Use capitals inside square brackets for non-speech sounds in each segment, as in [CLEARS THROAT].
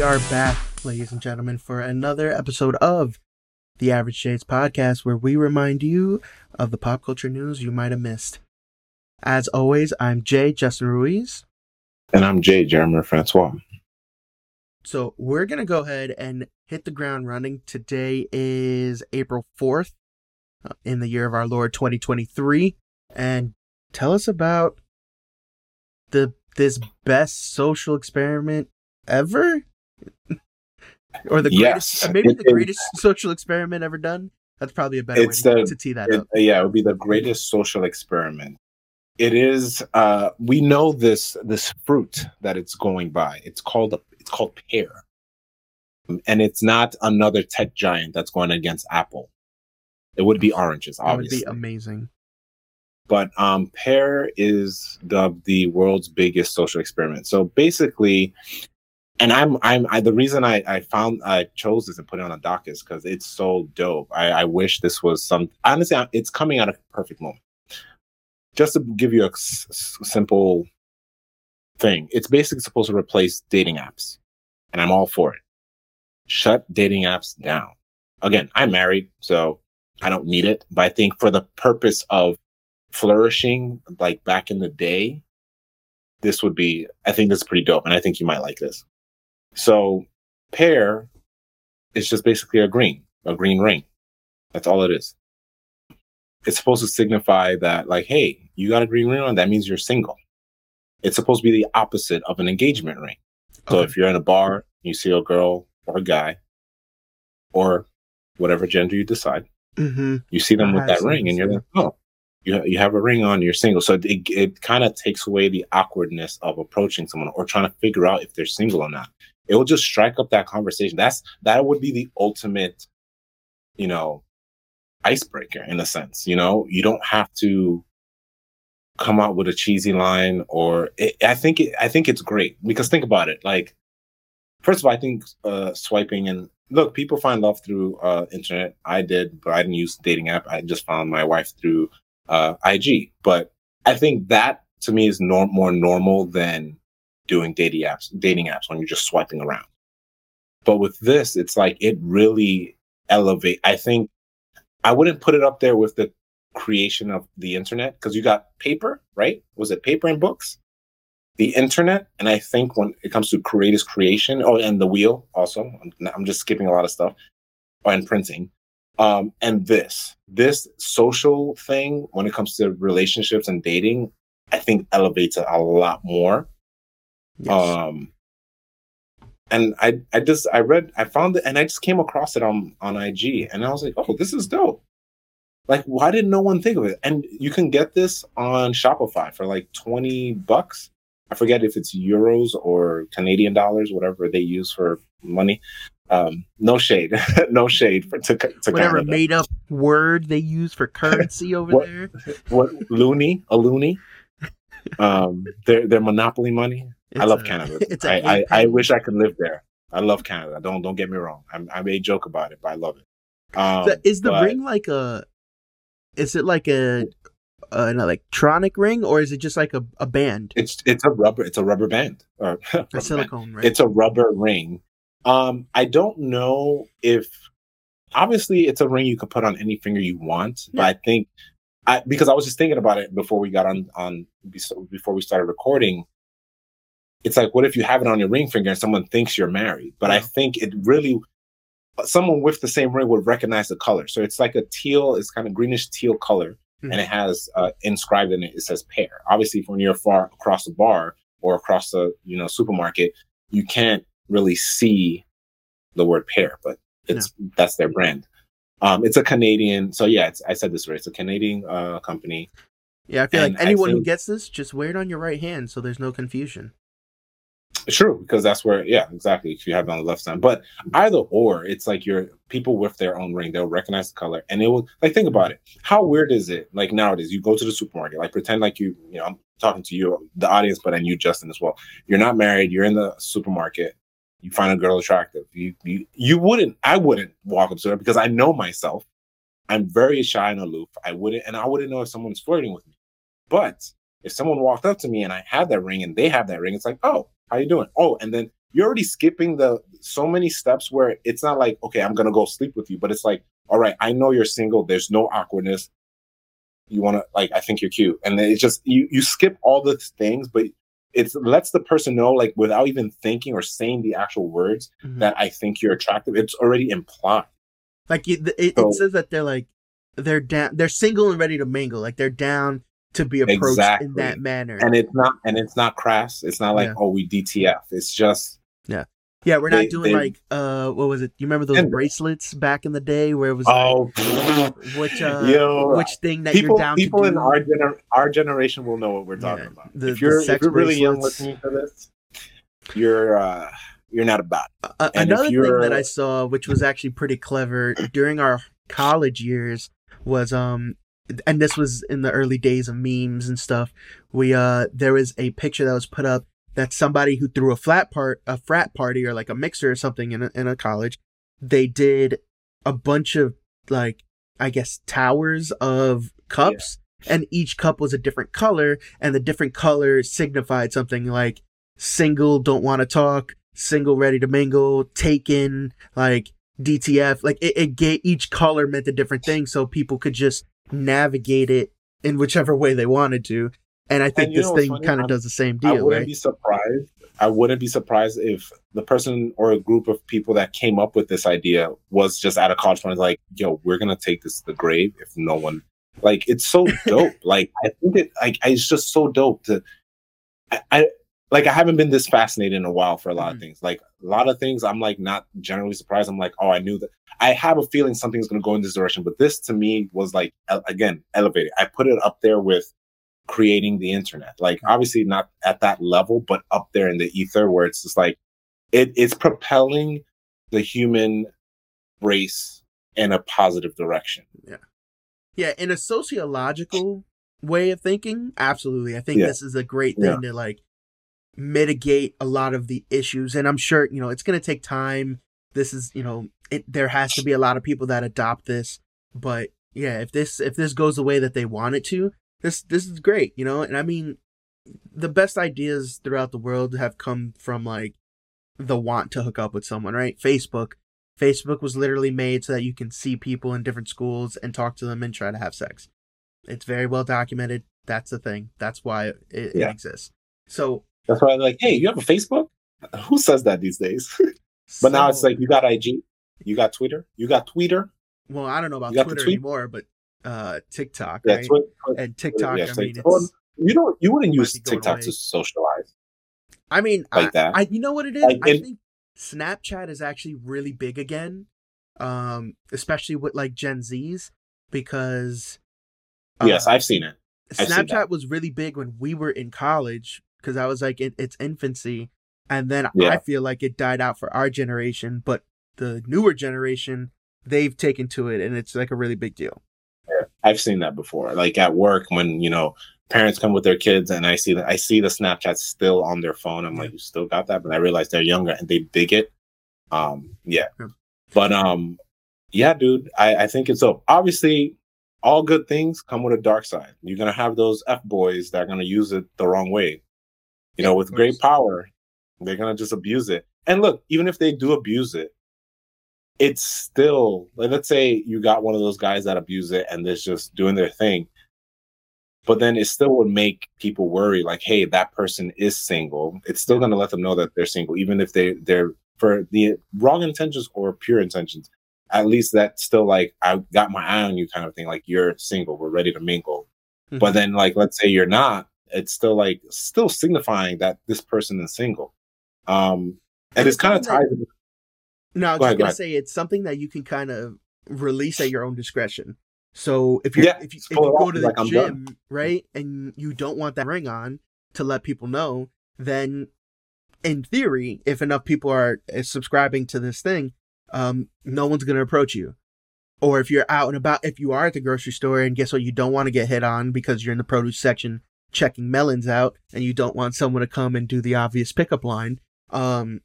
we are back, ladies and gentlemen, for another episode of the Average Js podcast, where we remind you of the pop culture news you might have missed. As always, I'm Jay Justin Ruiz. And I'm Jay Jeremy Francois. So we're going to go ahead and hit the ground running. Today is April 4th uh, in the year of our Lord 2023. And tell us about the this best social experiment ever? Or the greatest, Yes, uh, maybe the is. greatest social experiment ever done? That's probably a better way to, the- to tee that It- up. yeah, it would be the greatest social experiment. It is. Uh, we know this this fruit that it's going by. It's called a, it's called pear, and it's not another tech giant that's going against Apple. It would be oranges, That would obviously. be amazing. but um, Pear is dubbed the world's biggest social experiment. So basically, and I'm I'm I, the reason I I found I chose this and put it on a doc is because it's so dope. I, I wish this was some honestly it's coming at a perfect moment. Just to give you a simple thing, it's basically supposed to replace dating apps, and I'm all for it. Shut dating apps down. Again, I'm married, so I don't need it. But I think for the purpose of flourishing like back in the day, this would be I think this is pretty dope and I think you might like this. So pear is just basically a green, a green ring. That's all it is. It's supposed to signify that like, hey, you got a green ring on, that means you're single. It's supposed to be the opposite of an engagement ring. So Okay. if you're in a bar, you see a girl or a guy, or whatever gender you decide, Mm-hmm. you see them with that ring and you're like, oh, you, you have a ring on, you're single. So it, it kind of takes away the awkwardness of approaching someone or trying to figure out if they're single or not. It will just strike up that conversation. That's that would be the ultimate, you know, icebreaker in a sense. You know, you don't have to come out with a cheesy line or it, I think it, I think it's great because think about it. Like, first of all, I think uh, swiping and look, people find love through uh, internet. I did, but I didn't use dating app. I just found my wife through uh, IG. But I think that to me is more normal than doing dating apps. Dating apps when you're just swiping around. But with this, it's like it really elevate. I think I wouldn't put it up there with the creation of the internet because you got paper, right? Was it paper and books? The internet, and I think when it comes to creators creation, oh, and the wheel also. I'm, I'm just skipping a lot of stuff, oh, and printing. Um, and this, this social thing when it comes to relationships and dating, I think elevates it a lot more. Yes. Um, and I, I just, I read, I found it, and I just came across it on on IG, and I was like, oh, this is dope. Like, why did no one think of it? And you can get this on Shopify for like twenty bucks. I forget if it's euros or Canadian dollars, whatever they use for money. Um, no shade, [LAUGHS] no shade for to, to Whatever Canada. made up word they use for [LAUGHS] currency over What- there. what loony, a loony. [LAUGHS] Um, their their monopoly money. I love a- Canada. [LAUGHS] I, I, I, I wish I could live there. I love Canada. Don't don't get me wrong. I'm, I may joke about it, but I love it. Um, is the but ring like a? Is it like a an electronic ring or is it just like a, a band, It's it's a rubber. It's a rubber band. [LAUGHS] Or rubber band. silicone ring? It's a rubber ring. Um, I don't know if obviously it's a ring you can put on any finger you want, but I think I because I was just thinking about it before we got on on before we started recording. It's like, what if you have it on your ring finger and someone thinks you're married? But I think it really someone with the same ring would recognize the color. So it's like a teal, it's kind of greenish teal color, Mhm. and it has uh, inscribed in it. It says pear. Obviously, when you're far across the bar or across the you know supermarket, you can't really see the word pear, but it's that's their brand. Um, it's a Canadian, so yeah, it's, I said this right. It's a Canadian uh, company. yeah, I feel and like anyone who gets this just wear it on your right hand so there's no confusion. True, because that's where, yeah, exactly. If you have it on the left side, but either or, it's like your people with their own ring, they'll recognize the color, and it will like think about it. How weird is it? Like nowadays, you go to the supermarket, like pretend like you, you know, I'm talking to you, the audience, but and you, Justin, as well. You're not married. You're in the supermarket. You find a girl attractive. You, you, you wouldn't. I wouldn't walk up to her because I know myself. I'm very shy and aloof. I wouldn't, and I wouldn't know if someone's flirting with me. But if someone walked up to me and I had that ring and they have that ring, it's like, oh, how you doing? Oh, and then you're already skipping the so many steps where it's not like, okay, I'm gonna go sleep with you, but it's like, all right, I know you're single. There's no awkwardness. You want to like, I think you're cute, and then it's just you you skip all the things, but it lets the person know like without even thinking or saying the actual words Mhm. that I think you're attractive. It's already implied. Like it, it, So- it says that they're like they're down, they're single and ready to mingle. Like they're down to be approached in that manner. and it's not and it's not crass it's not like Yeah. oh we dtf it's just yeah, Yeah, we're not they- doing they- like uh, what was it? You remember those And- bracelets back in the day where it was oh like, which uh, [LAUGHS] yo which thing that people you're down people in our gener- our generation will know what we're talking Yeah, about the- if you're if sex you're really young listening to this you're uh you're not about it. A- And if another thing that I saw, which was actually pretty clever during our college years, was um, and this was in the early days of memes and stuff. We uh, there was a picture that was put up that somebody who threw a flat part, a frat party or like a mixer or something in a, in a college, they did a bunch of like I guess towers of cups. And each cup was a different color, and the different color signified something like single, don't want to talk, single, ready to mingle, taken, like DTF. Like it, it gave each color meant a different thing, so people could just navigate it in whichever way they wanted to. And I think And this thing kind of does the same deal. i wouldn't right? be surprised i wouldn't be surprised if the person or a group of people that came up with this idea was just at a college point like yo we're gonna take this to the grave if no one like it's so [LAUGHS] dope like i think it like it's just so dope to I, I like I haven't been this fascinated in a while for a lot Mhm. of things. Like a lot of things, I'm like not generally surprised. I'm like, oh, I knew that. I have a feeling something's going to go in this direction. But this to me was like again elevated. I put it up there with creating the internet. Like obviously not at that level, but up there in the ether where it's just like it, it's propelling the human race in a positive direction. Yeah, yeah, in a sociological way of thinking, absolutely. I think Yeah. this is a great thing to like mitigate a lot of the issues. And I'm sure, you know, it's going to take time. This is, you know, it there has to be a lot of people that adopt this, but yeah, if this if this goes the way that they want it to, this this is great, you know? And I mean, the best ideas throughout the world have come from like the want to hook up with someone, right? Facebook Facebook was literally made so that you can see people in different schools and talk to them and try to have sex. It's very well documented. That's the thing. That's why it, it exists. So, That's why I'm like, hey, you have a Facebook? Who says that these days? [LAUGHS] but now it's like you got IG, you got Twitter, you got Twitter. well, I don't know about you got the Twitter tweet? anymore, but uh, TikTok, Yeah, right? Twitter. and TikTok. yeah, I mean. Well, you don't. You wouldn't use TikTok away. to socialize I mean, like I, that. I, you know what it is? Like, I it- think Snapchat is actually really big again, um, especially with like Gen Zs, because yes, uh, I've seen it. I've Snapchat that. was really big when we were in college because I was like in its infancy, and then Yeah. I feel like it died out for our generation. But the newer generation, they've taken to it, and it's like a really big deal. Yeah. I've seen that before. Like at work when you know parents come with their kids and I see that I see the Snapchat still on their phone. I'm like, you still got that? But I realize they're younger and they dig it. Um, yeah. Yeah. But um, yeah, dude, I, I think it's so obviously all good things come with a dark side. You're gonna have those F boys that are gonna use it the wrong way. You know, with great power, they're gonna just abuse it. And look, even if they do abuse it, it's still like let's say you got one of those guys that abuse it and they're just doing their thing but then it still would make people worry like hey that person is single it's still going to let them know that they're single even if they they're for the wrong intentions or pure intentions at least that's still like i got my eye on you kind of thing like you're single we're ready to mingle but Mhm. then like let's say you're not it's still like still signifying that this person is single um and it's kind of tied that- No, I was Go just ahead, gonna say it's something that you can kind of release at your own discretion. So if you Yeah, if you, if you go to the like, gym, right, and you don't want that ring on to let people know, then in theory, if enough people are uh, subscribing to this thing, um, no one's gonna approach you. Or if you're out and about, if you are at the grocery store and guess what, you don't want to get hit on because you're in the produce section checking melons out, and you don't want someone to come and do the obvious pickup line. Um,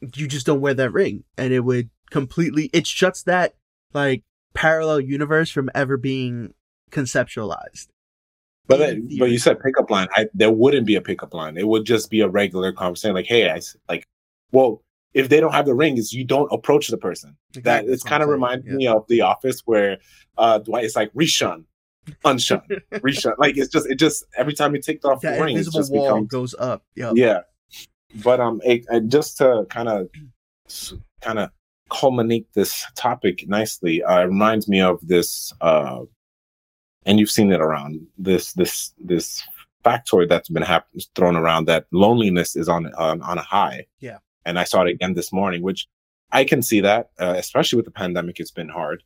you just don't wear that ring and it would completely it shuts that like parallel universe from ever being conceptualized But in but you said pickup line. I, there wouldn't be a pickup line. It would just be a regular conversation. Like, hey, I like Well, if they don't have the ring, is you don't approach the person. That it's kind of reminds yeah. me of The Office, where uh Dwight is like reshun, unshun, reshun. Like it's just it just every time you take off the That ring, it invisible just wall becomes goes up. Yep. yeah. But um, it, it- just to kind of kind of culminate this topic nicely, uh, it reminds me of this uh, and you've seen it around this this this factoid that's been hap- thrown around that loneliness is on on, on a high. Yeah. and I saw it again this morning, which I can see that, uh, especially with the pandemic, it's been hard.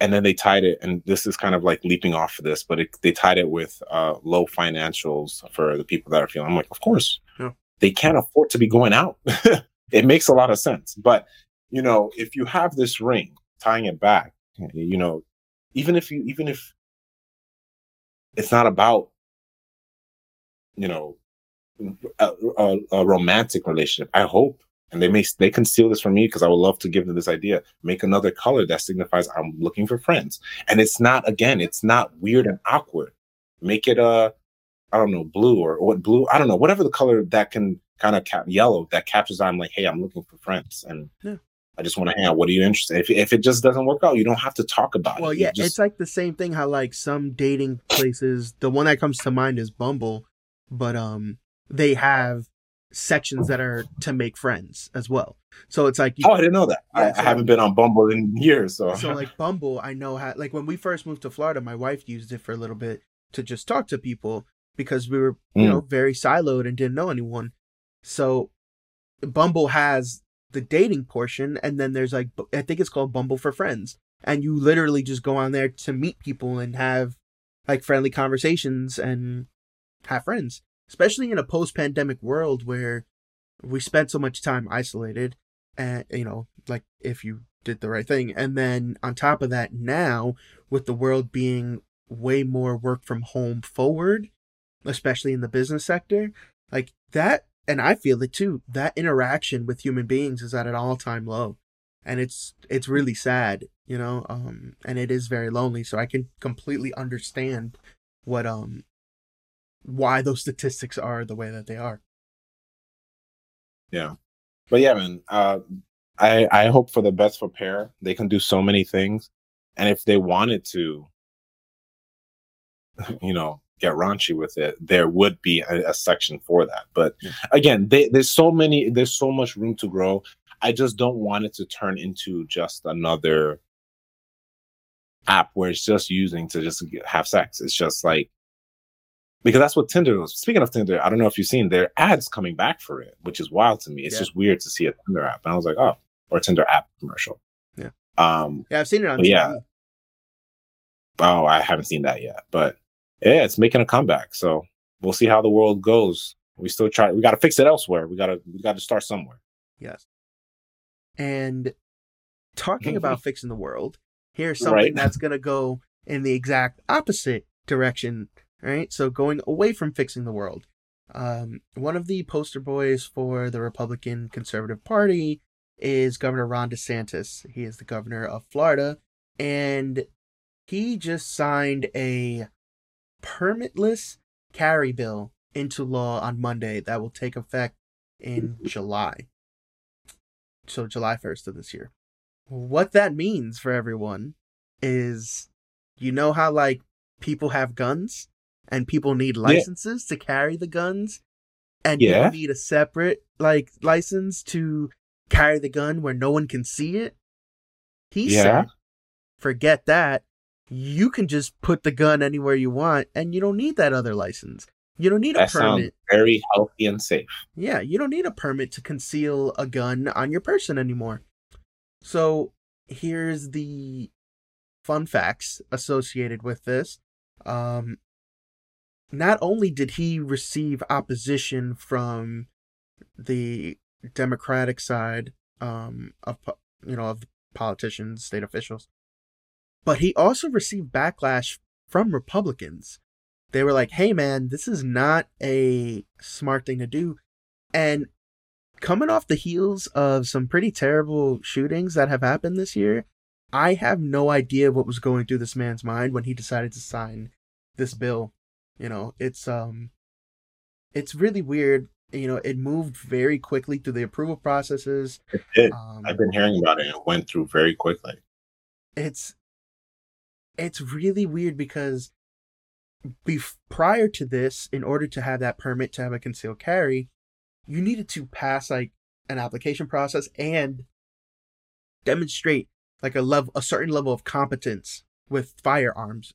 And then they tied it, and this is kind of like leaping off of this, but it, they tied it with uh, low financials for the people that are feeling. I'm like, of course, Yeah. they can't afford to be going out. [LAUGHS] it makes a lot of sense. But you know, if you have this ring tying it back, you know, even if you even if it's not about you know a, a, a romantic relationship i hope and they may they conceal this from me because i would love to give them this idea make another color that signifies i'm looking for friends and it's not again it's not weird and awkward make it a I don't know blue or, or what blue i don't know whatever the color that can kind of cap yellow that captures i'm like hey i'm looking for friends and Yeah. I just want to hang out. What are you interested? If if it just doesn't work out, you don't have to talk about Well, it. You yeah, just- it's like the same thing. How like some dating places, the one that comes to mind is Bumble, but um, they have sections that are to make friends as well. So it's like you, Oh, I didn't know that. I, Yeah, so- I haven't been on Bumble in years, so, so like Bumble, I know how. Like when we first moved to Florida, my wife used it for a little bit to just talk to people because we were you Mm. know very siloed and didn't know anyone. So Bumble has the dating portion, and then there's like I think it's called Bumble for Friends, and you literally just go on there to meet people and have like friendly conversations and have friends. Especially in a post-pandemic world where we spent so much time isolated, and you know, like if you did the right thing, and then on top of that, now with the world being way more work from home forward, especially in the business sector, like that and I feel it too. That interaction with human beings is at an all-time low. And it's it's really sad, you know, um and it is very lonely, so I can completely understand what um why those statistics are the way that they are. yeah. But yeah, man. Uh, I I hope for the best for Pear. They can do so many things, and if they wanted to, [LAUGHS] you know, get raunchy with it, there would be a, a section for that. But again, they, there's so many. There's so much room to grow. I just don't want it to turn into just another app where it's just using to just have sex. It's just like because that's what Tinder was. Speaking of Tinder, I don't know if you've seen their ads coming back for it, which is wild to me. It's Yeah. just weird to see a Tinder app, and I was like, oh, or a Tinder app commercial. Yeah. Um. Yeah, I've seen it on TV. yeah. Oh, I haven't seen that yet, but yeah, it's making a comeback. So we'll see how the world goes. We still try. We got to fix it elsewhere. We got to. We got to start somewhere. Yes. And talking about fixing the world, here's something Right. that's going to go in the exact opposite direction, right? So going away from fixing the world. Um, one of the poster boys for the Republican Conservative Party is Governor Ron DeSantis. He is the governor of Florida, and he just signed a permitless carry bill into law on Monday that will take effect in July. So July 1st of this year. What that means for everyone is you know how like people have guns and people need licenses to carry the guns and Yeah. people need a separate like license to carry the gun where no one can see it. He Yeah. said forget that. You can just put the gun anywhere you want and you don't need that other license. You don't need a That sounds permit. very healthy and safe. Yeah, you don't need a permit to conceal a gun on your person anymore. So here's the fun facts associated with this. Um, not only did he receive opposition from the Democratic side um, of you know of politicians, state officials, but he also received backlash from Republicans. They were like, "Hey, man, this is not a smart thing to do," and coming off the heels of some pretty terrible shootings that have happened this year, I have no idea what was going through this man's mind when he decided to sign this bill. You know, it's um it's really weird You know, it moved very quickly through the approval processes. It did. Um, I've been hearing about it and it went through very quickly. it's it's really weird because bef- prior to this, in order to have that permit to have a concealed carry, you needed to pass like an application process and demonstrate like a level a certain level of competence with firearms.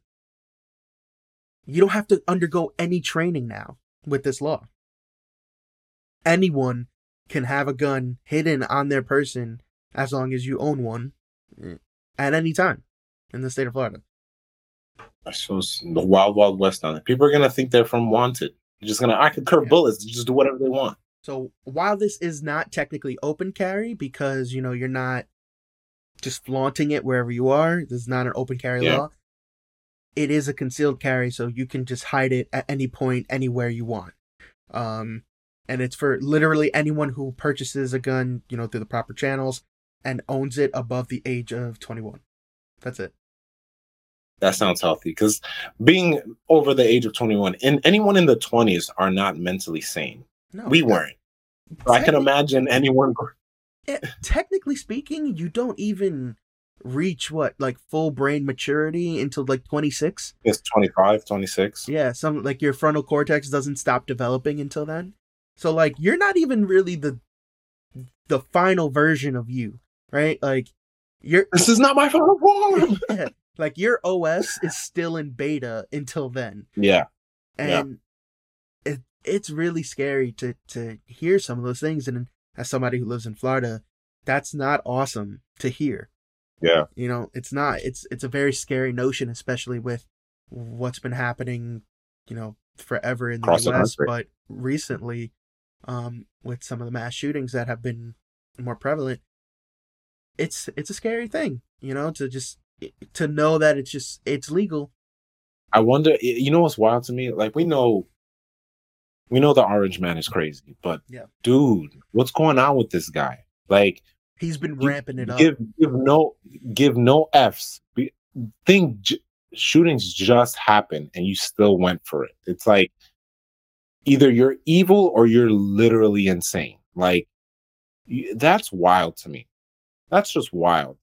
You don't have to undergo any training now with this law. Anyone can have a gun hidden on their person as long as you own one eh, at any time in the state of Florida. I suppose the wild, wild west on it. People are gonna think they're from Wanted. They're just gonna I could curve Yeah. bullets, just do whatever they want. So while this is not technically open carry because you know you're not just flaunting it wherever you are, this is not an open carry Yeah. law. It is a concealed carry, so you can just hide it at any point, anywhere you want. Um, and it's for literally anyone who purchases a gun, you know, through the proper channels and owns it above the age of 21. That's it. That sounds healthy because being over the age of 21 and anyone in the 20s are not mentally sane. No, We weren't. So I can imagine anyone. [LAUGHS] eh, technically speaking, you don't even reach what like full brain maturity until like 26. It's 25, 26. Yeah, some like your frontal cortex doesn't stop developing until then. So like you're not even really the the final version of you, right? Like you're This is not my final form. [LAUGHS] yeah, like your OS is still in beta until then. yeah. Yeah. And it it's really scary to to hear some of those things and as somebody who lives in Florida, that's not awesome to hear. Yeah. you know it's not it's it's a very scary notion especially with what's been happening you know forever in the Across us country. but recently um with some of the mass shootings that have been more prevalent it's it's a scary thing you know to just to know that it's just it's legal I wonder, you know what's wild to me? Like, we know. We know the orange man is crazy, but Yeah. dude, what's going on with this guy? Like, he's been ramping it up give give no give no f's. Be- Think j- shootings just happen and you still went for it. It's like either you're evil or you're literally insane. Like that's wild to me. That's just wild.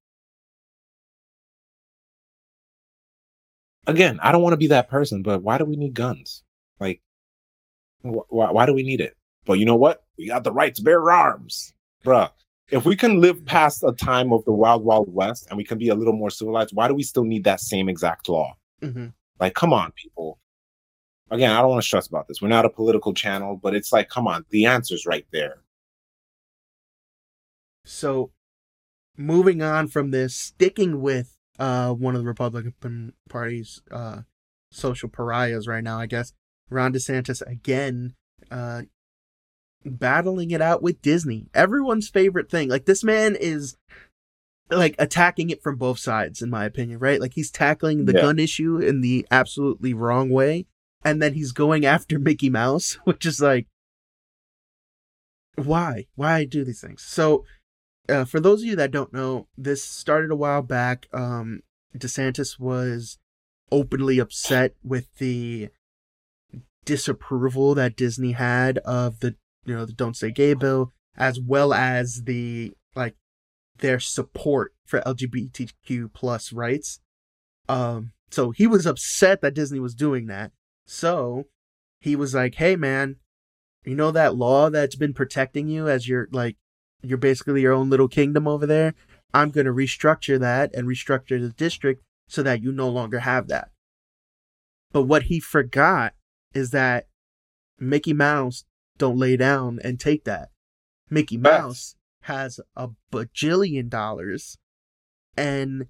Again, I don't want to be that person, but why do we need guns? Like, wh- why, why do we need it? But you know what? We got the right to bear arms, bruh if we can live past a time of the wild wild west and we can be a little more civilized why do we still need that same exact law? Mhm. like come on people. Again i don't want to stress about this. We're not a political channel but it's like come on the answer's right there. So moving on from this sticking with uh one of the republican party's uh social pariahs right now i guess ron desantis again uh battling it out with disney everyone's favorite thing like this man is like attacking it from both sides in my opinion right like he's tackling the Yeah. gun issue in the absolutely wrong way and then he's going after [LAUGHS] mickey mouse [LAUGHS] which is like why why do these things so uh, for those of you that don't know, this started a while back. Um, DeSantis was openly upset with the disapproval that Disney had of the you know the Don't Say Gay bill, as well as the like their support for LGBTQ plus rights. Um, so he was upset that Disney was doing that. So he was like, "Hey, man, you know that law that's been protecting you as your like." you're basically your own little kingdom over there. I'm going to restructure that and restructure the district so that you no longer have that. But what he forgot is that Mickey Mouse don't lay down and take that. Mickey. Mouse has a bajillion dollars and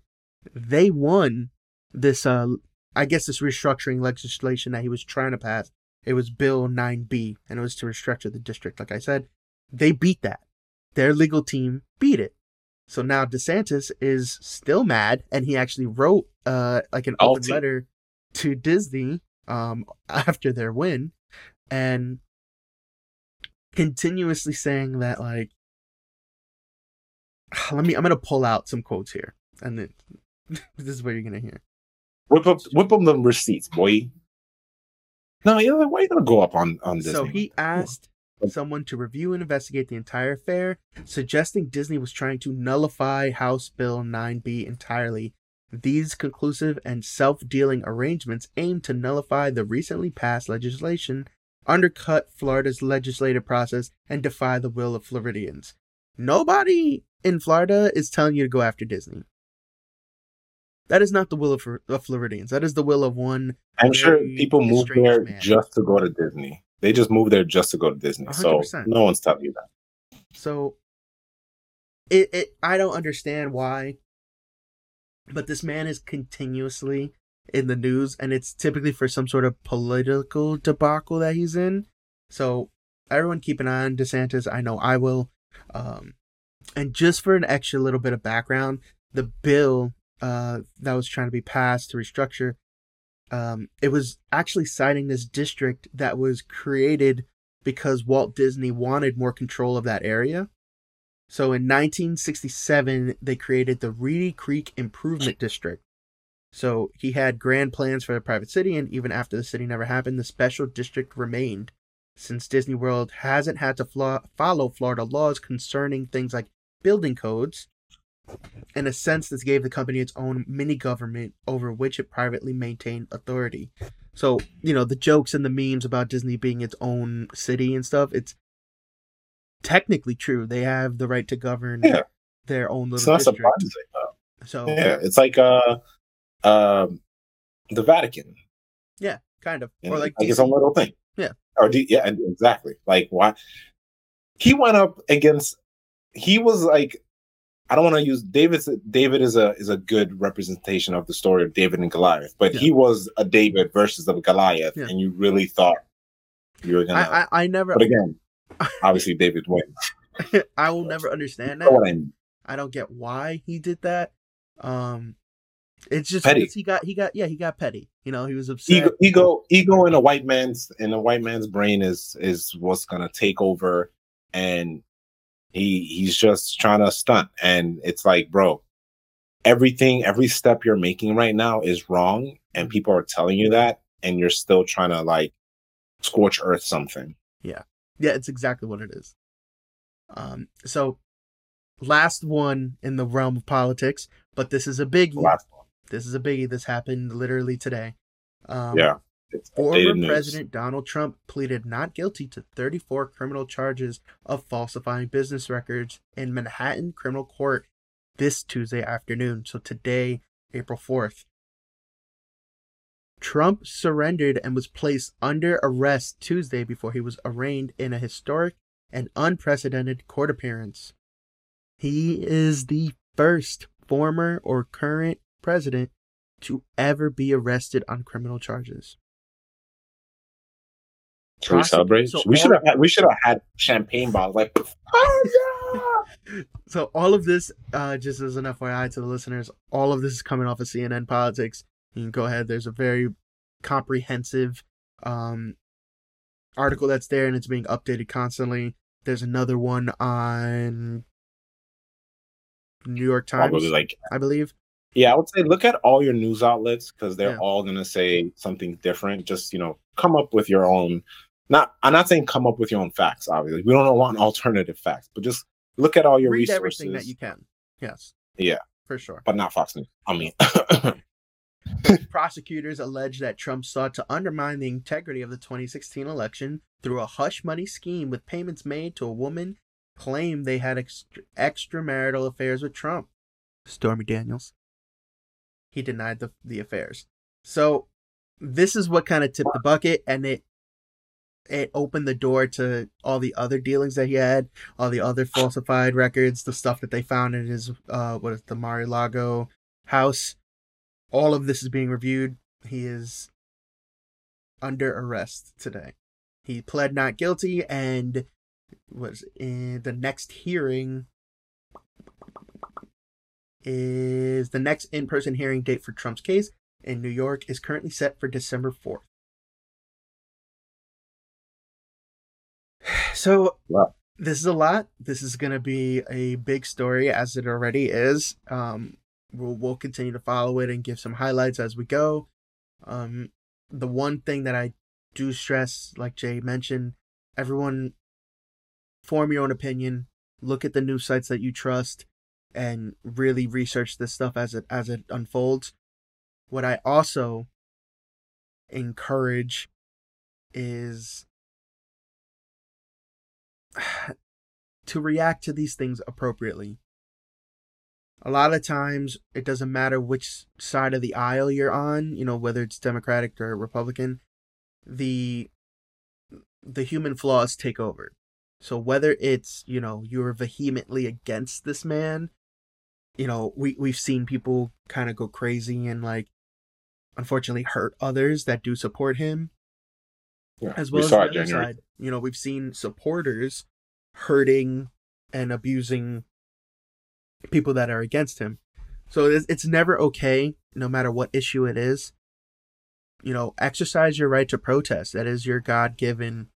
they won this uh I guess this restructuring legislation that he was trying to pass. It was Bill 9B and it was to restructure the district like I said. They beat that their legal team beat it. So now DeSantis is still mad, and he actually wrote uh like an open letter to Disney um [LAUGHS] after their win, and continuously saying that like [SIGHS] let me I'm gonna pull out some quotes here, and then [LAUGHS] this is what you're gonna hear. whip up whip up them receipts boy no yeah why are you gonna go up on on this So he asked someone to review and investigate the entire affair, suggesting Disney was trying to nullify House Bill 9B entirely. These conclusive and self dealing arrangements aim to nullify the recently passed legislation, undercut Florida's legislative process, and defy the will of Floridians. Nobody in Florida is telling you to go after Disney. That is not the will of, of Floridians. That is the will of one. I'm sure people move there man. just to go to Disney. They just move there just to go to Disney. So 100%. no one's telling you that. So it, it I don't understand why, but this man is continuously in the news, and it's typically for some sort of political debacle that he's in. So everyone keep an eye on DeSantis. I know I will. Um, and just for an extra little bit of background, the bill uh, that was trying to be passed to restructure, um, it was actually citing this district that was created because Walt Disney wanted more control of that area. So in 1967, they created the Reedy Creek Improvement District. So he had grand plans for the private city, and even after the city never happened, the special district remained. Since Disney World hasn't had to flo- follow Florida laws concerning things like building codes, in a sense, this gave the company its own mini government over which it privately maintained authority. So, you know, the jokes and the memes about Disney being its own city and stuff, it's technically true. They have the right to govern Yeah. their own It's little not district. surprising. though. So, Yeah, it's like uh, um, the Vatican. yeah, kind of. you Or like, like its own little thing. Yeah. Or D- yeah, and exactly. Like why he went up against he was like I don't want to use David's David is a is a good representation of the story of David and Goliath, but Yeah. he was a David versus a Goliath, Yeah. and you really thought you were gonna I, I, I never, but again, [LAUGHS] obviously David wins. I will never understand that. I mean? I don't get why he did that. Um, it's just Petty. he got, he got, yeah, he got petty. You know, he was upset. ego, ego ego in a white man's in a white man's brain is is what's gonna take over and he he's just trying to stunt and it's like bro everything every step you're making right now is wrong and people are telling you that and you're still trying to like scorch earth something Yeah, yeah, it's exactly what it is. Um, so last one in the realm of politics, but this is a biggie. This is a biggie. This happened literally today. Um, yeah Former. President Donald Trump pleaded not guilty to 34 criminal charges of falsifying business records in Manhattan criminal court this Tuesday afternoon. So today, April 4th. Trump surrendered and was placed under arrest Tuesday before he was arraigned in a historic and unprecedented court appearance. He is the first former or current president to ever be arrested on criminal charges. Should we celebrate so we should all- have had, we should have had champagne bottles like oh [LAUGHS] yeah So all of this, uh, just as an FYI to the listeners, all of this is coming off of CNN Politics. You can go ahead. There's a very comprehensive um, article that's there, and it's being updated constantly. There's another one on New York Times, probably like I believe. Yeah, I would say look at all your news outlets because they're Yeah. all gonna say something different. Just you know, come up with your own. Not, I'm not saying come up with your own facts. Obviously, we don't [LAUGHS] want alternative facts, but just look at all your Read resources. everything that you can. Yes. Yeah. For sure. but not Fox News. I mean, [LAUGHS] Prosecutors allege that Trump sought to undermine the integrity of the 2016 election through a hush money scheme with payments made to a woman claimed they had extra- extramarital affairs with Trump. Stormy Daniels. He denied the, the affairs. So this is what kind of tipped the bucket and it it opened the door to all the other dealings that he had, all the other falsified records, the stuff that they found in his uh what is the Mar-a-Lago house. All of this is being reviewed. He is under arrest today. He pled not guilty and was in the next hearing is the next in-person hearing date for Trump's case in New York is currently set for December 4th. [SIGHS] So Wow. this is a lot. This is going to be a big story as it already is. Um, we'll we'll continue to follow it and give some highlights as we go. Um, the one thing that I do stress, like Jay mentioned, everyone form your own opinion. Look at the news sites that you trust, and really research this stuff as it as it unfolds. What I also encourage is [SIGHS] to react to these things appropriately. A lot of times, it doesn't matter which side of the aisle you're on, you know, whether it's Democratic or Republican, the the human flaws take over. So whether it's, you know, you're vehemently against this man, you know, we we've seen people kind of go crazy and like unfortunately hurt others that do support him. Yeah, As we well as the other side, you know, we've seen supporters hurting and abusing people that are against him. So it's, it's never okay, no matter what issue it is. You know, exercise your right to protest. That is your God given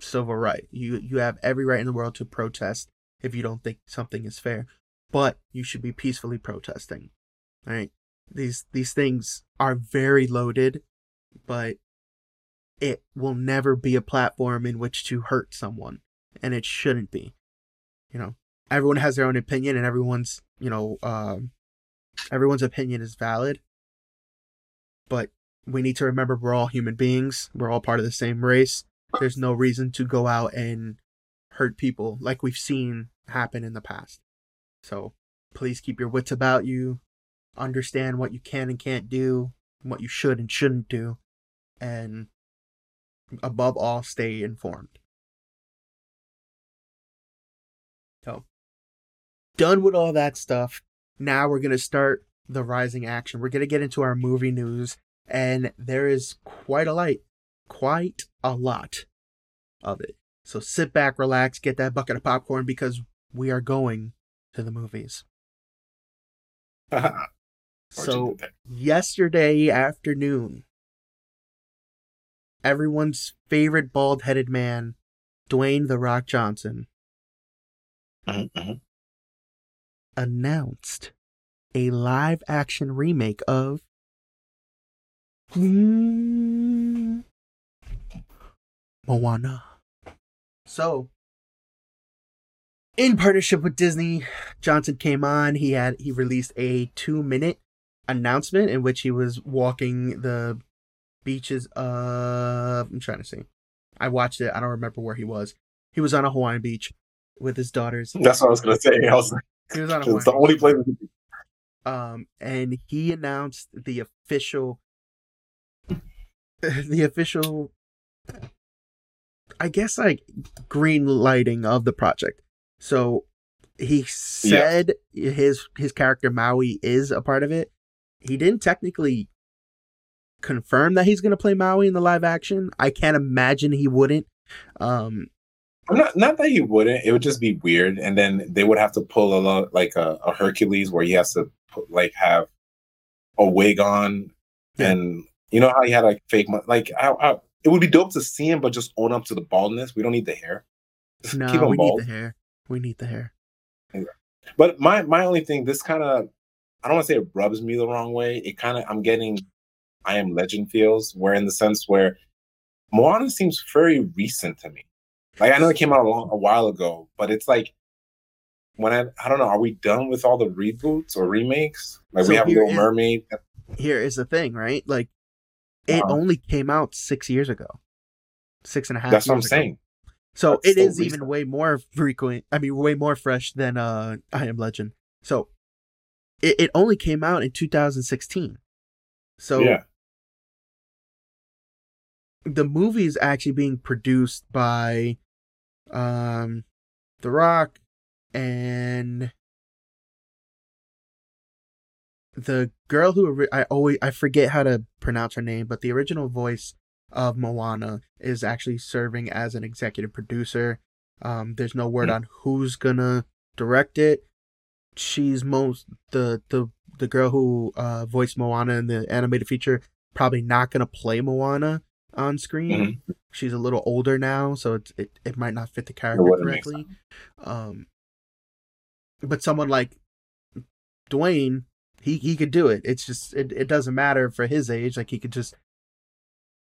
civil right. You you have every right in the world to protest if you don't think something is fair. But you should be peacefully protesting. Right? These these things are very loaded, but it will never be a platform in which to hurt someone. And it shouldn't be. You know, everyone has their own opinion and everyone's, you know, um, everyone's opinion is valid. But we need to remember we're all human beings. We're all part of the same race. There's no reason to go out and hurt people like we've seen happen in the past. So please keep your wits about you. Understand what you can and can't do, what you should and shouldn't do, and above all, stay informed. So, done with all that stuff. Now we're going to start the rising action. We're going to get into our movie news, and there is quite a light, quite a lot of it. So sit back, relax, get that bucket of popcorn because we are going to the movies. [LAUGHS] So, yesterday afternoon, everyone's favorite bald headed man, Dwayne The Rock Johnson, Mhm, mhm. announced a live action remake of Moana. So, in partnership with Disney, Johnson came on. He had he released a two minute announcement in which he was walking the beaches of I'm trying to see. I watched it. I don't remember where he was. He was on a Hawaiian beach with his daughters. That's what I was gonna say. I was He was on a Hawaiian it's the only place. um, and he announced the official, [LAUGHS] the official, I guess like green lighting of the project. So he said his his character Maui is a part of it. He didn't technically confirm that he's going to play Maui in the live action. I can't imagine he wouldn't. Um, Not not that he wouldn't. It would just be weird, and then they would have to pull a lot like a, a Hercules where he has to put, like have a wig on, Yeah. and you know how he had like fake like I, I, it would be dope to see him, but just own up to the baldness. We don't need the hair. Just no, keep him we bald. need the hair. We need the hair. But my my only thing, this kind of, I don't want to say it rubs me the wrong way. It kind of, I'm getting, I am Legend feels, where in the sense where Moana seems very recent to me. Like I know it came out a long a while ago, but it's like when I I don't know, are we done with all the reboots or remakes? Like we have Little is- Mermaid. here is the thing, right? Like, it only came out six years ago, six and a half. That's what I'm ago. saying. So That's it is even way more frequent. I mean, way more fresh than uh, I Am Legend. So it, it only came out in 2016. So yeah. the movie is actually being produced by um, The Rock and the girl who I always I forget how to pronounce her name, but the original voice of Moana is actually serving as an executive producer. Um, there's no word Hmm. on who's gonna direct it. She's most the the the girl who uh, voiced Moana in the animated feature probably not gonna play Moana on screen. Mm-hmm. She's a little older now, so it it, it might not fit the character correctly. Um, but someone like Dwayne, he he could do it. It's just it, it doesn't matter for his age. Like he could just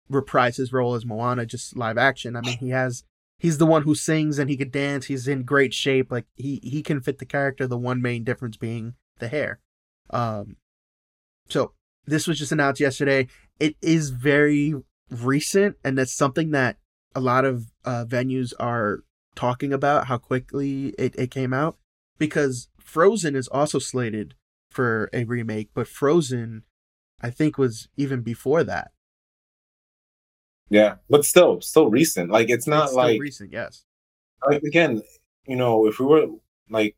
reprise his role as Moana, just live action. I mean, he has he's the one who sings and he could dance. He's in great shape. Like he he can fit the character. The one main difference being the hair. Um, so this was just announced yesterday. It is very recent, and that's something that a lot of uh, venues are talking about. How quickly it, it came out because Frozen is also slated for a remake, but Frozen, I think, was even before that. Yeah, but still, still recent. Like it's not It's still like recent, yes. like again, you know, if we were like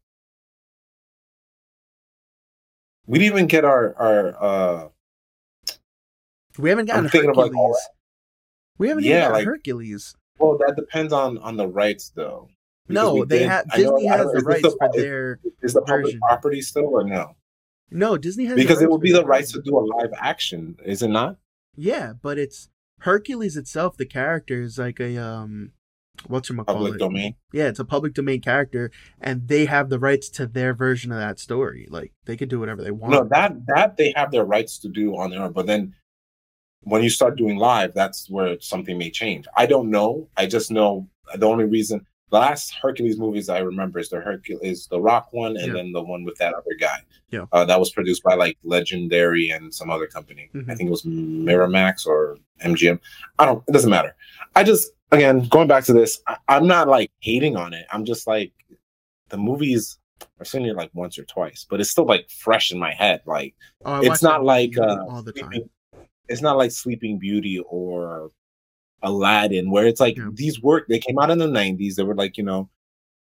we didn't even get our our uh We haven't gotten I'm thinking Hercules. like, we haven't Yeah, like- Hercules. well that depends on on the rights though. No, they have I know- Disney has the rights the- for their. is the public version. property still or no? No, Disney has the Because it would be the rights to do a live action, is it not? Yeah, but it's Hercules itself. The character is like a um, what's your Public domain. Yeah, it's a public domain character, and they have the rights to their version of that story. Like they could do whatever they want. No, that that they have their rights to do on their own, but then when you start doing live, that's where something may change. I don't know. I just know the only reason the last Hercules movies I remember is the Hercules is the Rock one, and Yeah. then the one with that other guy. Yeah. uh, that was produced by like Legendary and some other company. Mhm. I think it was Miramax or MGM. I don't. It doesn't matter. I just again going back to this. I, I'm not like hating on it. I'm just like the movies. I've seen it like once or twice, but it's still like fresh in my head. Like Oh, it's not like, uh, all the time. Sleeping- it's not like Sleeping Beauty or Aladdin, where it's like Yeah. these work. They came out in the '90s. They were like you know,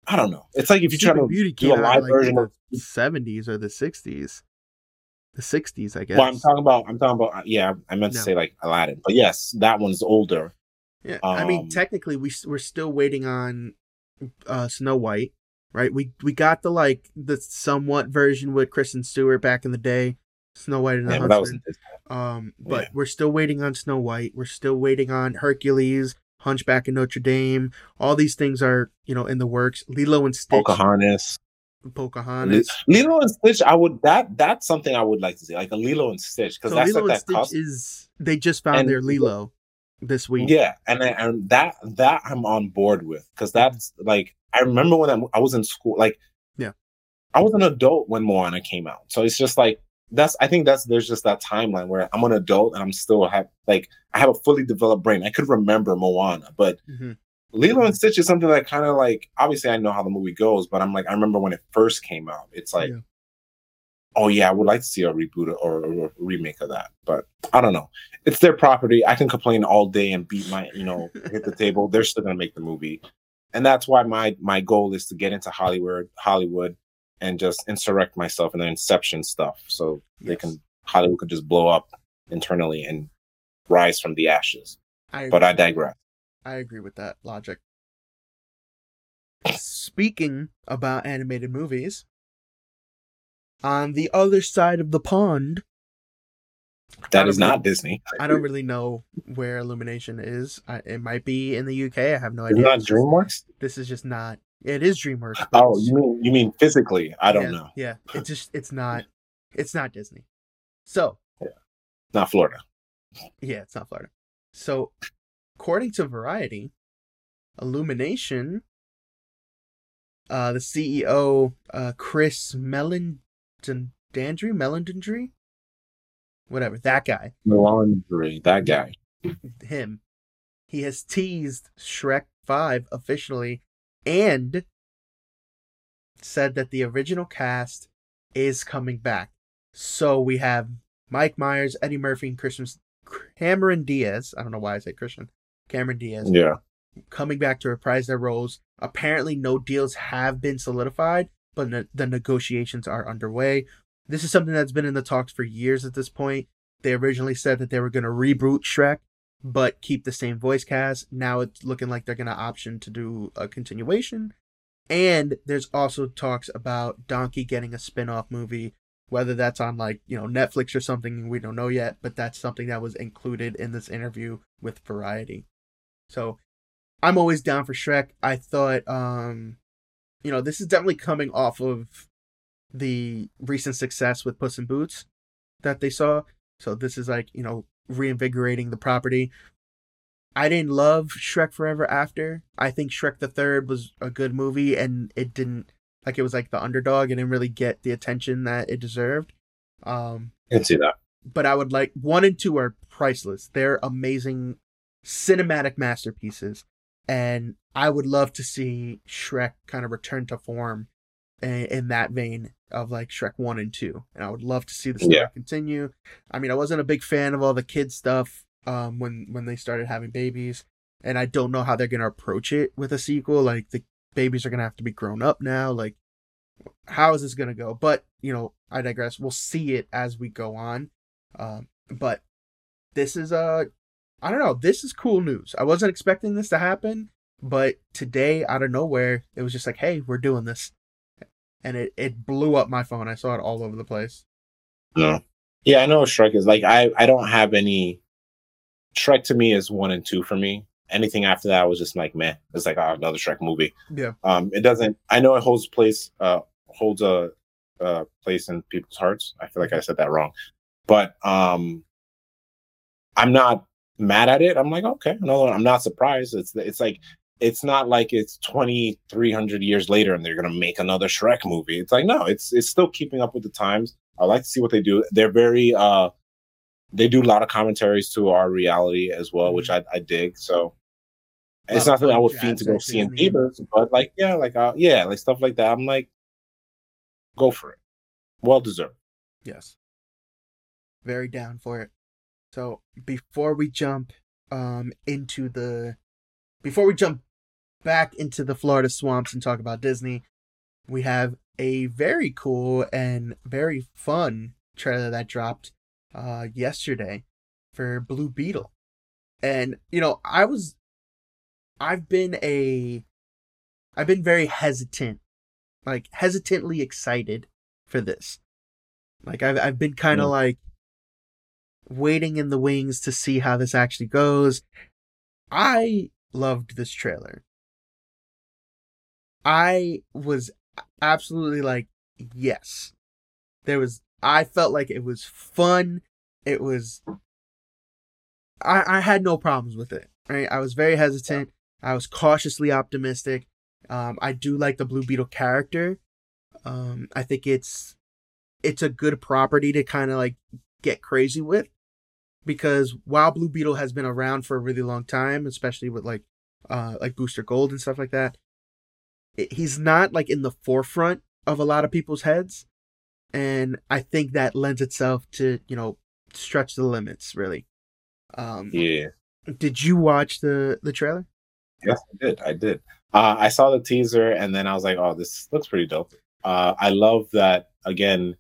I don't know. It's like if you try to Beauty do a live like, version of. the seventies or the sixties, the sixties, I guess. Well, I'm talking about. I'm talking about. Yeah, I meant to No. say like Aladdin, but yes, that one's older. Yeah, I mean, Um, technically, we we're still waiting on uh, Snow White, right? We we got the like the somewhat version with Kristen Stewart back in the day, Snow White and the Yeah, Huntsman. Um, but Yeah. we're still waiting on Snow White. We're still waiting on Hercules, Hunchback of Notre Dame. All these things are you know in the works. Lilo and Stitch, Pocahontas. Pocahontas. Lilo and Stitch. I would that that's something I would like to see, like a Lilo and Stitch, because So that's Lilo like and that Stitch is they just found And- their Lilo this week. Yeah, and I- and that that I'm on board with because that's like I remember when I, I was in school, like Yeah. I was an adult when Moana came out, so it's just like that's I think that's there's just that timeline where I'm an adult and I'm still have like I have a fully developed brain. I could remember Moana, but Mhm. Lilo and Stitch is something that kind of like obviously I know how the movie goes, but I'm like I remember when it first came out. It's like Yeah. oh yeah, I would like to see a reboot or, or a remake of that, but I don't know. It's their property. I can complain all day and beat my you know hit the table. [LAUGHS] They're still gonna make the movie, and that's why my my goal is to get into Hollywood Hollywood and just insurrect myself in the Inception stuff, so they Yes. can Hollywood could just blow up internally and rise from the ashes. I But I digress. I agree with that logic. Speaking about animated movies, on the other side of the pond, That is not Disney. I don't really know where Illumination is. I, it might be in the UK. I have no It's idea. not DreamWorks. This is just not. It is DreamWorks. Oh, you mean you mean physically? I don't yeah, know. Yeah, [LAUGHS] it just it's not. It's not Disney. So yeah. Not Florida. Yeah, it's not Florida. So, according to Variety, Illumination, uh, the CEO, uh, Chris Melendandry, Melendandry, whatever, that guy, Laundry. That guy. him, he has teased Shrek 5 officially and said that the original cast is coming back. So we have Mike Myers, Eddie Murphy, and Christian Cameron Diaz. I don't know why I say Christian. Cameron Diaz Yeah. coming back to reprise their roles. Apparently, no deals have been solidified, but ne- the negotiations are underway. This is something that's been in the talks for years at this point. They originally said that they were going to reboot Shrek, but keep the same voice cast. Now it's looking like they're going to option to do a continuation. And there's also talks about Donkey getting a spin off movie, whether that's on like, you know, Netflix or something, we don't know yet, but that's something that was included in this interview with Variety. So I'm always down for Shrek. I thought, um, you know, this is definitely coming off of the recent success with Puss in Boots that they saw. So this is like, you know, reinvigorating the property. I didn't love Shrek Forever After. I think Shrek the Third was a good movie, and it didn't like it was like the underdog. It didn't really get the attention that it deserved. Um, I can see that. But I would like one and two are priceless. They're amazing cinematic masterpieces, and I would love to see Shrek kind of return to form in, in that vein of like Shrek one and two. And I would love to see the story Yeah. continue. I mean, I wasn't a big fan of all the kid stuff um, when when they started having babies, and I don't know how they're gonna approach it with a sequel. Like the babies are gonna have to be grown up now. Like, how is this gonna go? But you know, I digress. We'll see it as we go on. Um, but this is uh, I don't know. This is cool news. I wasn't expecting this to happen, but today out of nowhere, it was just like, hey, we're doing this, and it it blew up my phone. I saw it all over the place. No. Yeah, I know what Shrek is. Like I I don't have any Shrek to me is one and two for me. Anything after that was just like meh. It's like oh, another Shrek movie. Yeah. Um it doesn't I know it holds place uh holds a uh place in people's hearts. I feel like I said that wrong. But um I'm not mad at it. I'm like, okay, no, I'm not surprised. It's it's like it's not like it's 2300 years later and they're going to make another Shrek movie. It's like no, it's it's still keeping up with the times. I like to see what they do. They're very uh they do a lot of commentaries to our reality as well, which I, I dig. So it's not something I would fiend to go see in theaters, but like yeah, like uh yeah, like stuff like that. I'm like, go for it. Well deserved. Yes. Very down for it. So before we jump um into the before we jump back into the Florida swamps and talk about Disney, we have a very cool and very fun trailer that dropped uh yesterday for Blue Beetle. And you know, I was I've been a I've been very hesitant, like hesitantly excited for this. Like I've I've been kind of Mm. like waiting in the wings to see how this actually goes. I loved this trailer. I was absolutely like yes. There was I felt like it was fun. It was I I had no problems with it. Right? I was very hesitant. I was cautiously optimistic. Um I do like the Blue Beetle character. Um I think it's it's a good property to kind of like get crazy with because while Blue Beetle has been around for a really long time, especially with like uh like Booster Gold and stuff like that, he's not like in the forefront of a lot of people's heads, and I think that lends itself to you know stretch the limits really. Um, Yeah. Did you watch the the trailer? Yes, I did. I did. Uh, I saw the teaser and then I was like, oh, this looks pretty dope. Uh, I love that again.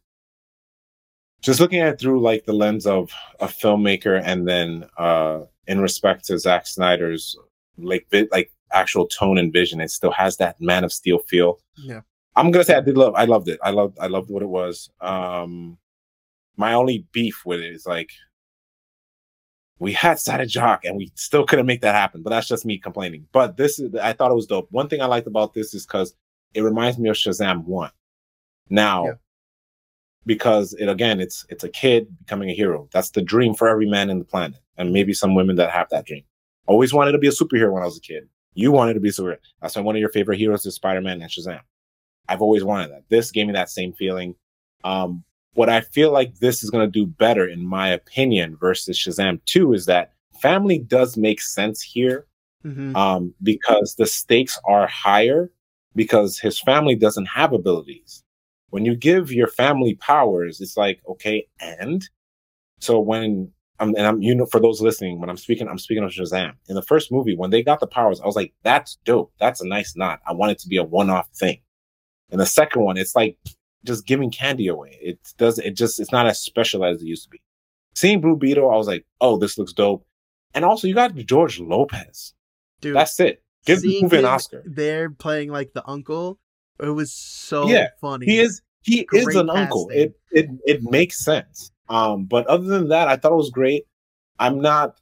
Just looking at it through like the lens of a filmmaker, and then uh, in respect to Zack Snyder's like vi- like actual tone and vision, it still has that Man of Steel feel. Yeah. I'm gonna say I did love. I loved it. I loved. I loved what it was. Um, my only beef with it is like we had Sada Jock and we still couldn't make that happen. But that's just me complaining. But this is I thought it was dope. One thing I liked about this is because it reminds me of Shazam One. Now, Yeah. because it again, it's it's a kid becoming a hero. That's the dream for every man in the planet, and maybe some women that have that dream. Always wanted to be a superhero when I was a kid. You wanted to be a superhero. That's why one of your favorite heroes is Spider Man and Shazam. I've always wanted that. This gave me that same feeling. Um, what I feel like this is going to do better, in my opinion, versus Shazam 2 is that family does make sense here Mm-hmm. um, because the stakes are higher because his family doesn't have abilities. When you give your family powers, it's like, okay, and so when I'm, and I'm, you know, for those listening, when I'm speaking, I'm speaking of Shazam. In the first movie, when they got the powers, I was like, that's dope. That's a nice nod. I want it to be a one off thing. In the second one, it's like just giving candy away. It does, it just, it's not as special as it used to be. Seeing Blue Beetle, I was like, oh, this looks dope. And also, you got George Lopez. Dude, That's it. Give the movie an Oscar. There playing like the uncle, it was so Yeah, funny. He is he is Great an uncle. It it it makes sense. Um, but other than that, I thought it was great. I'm not,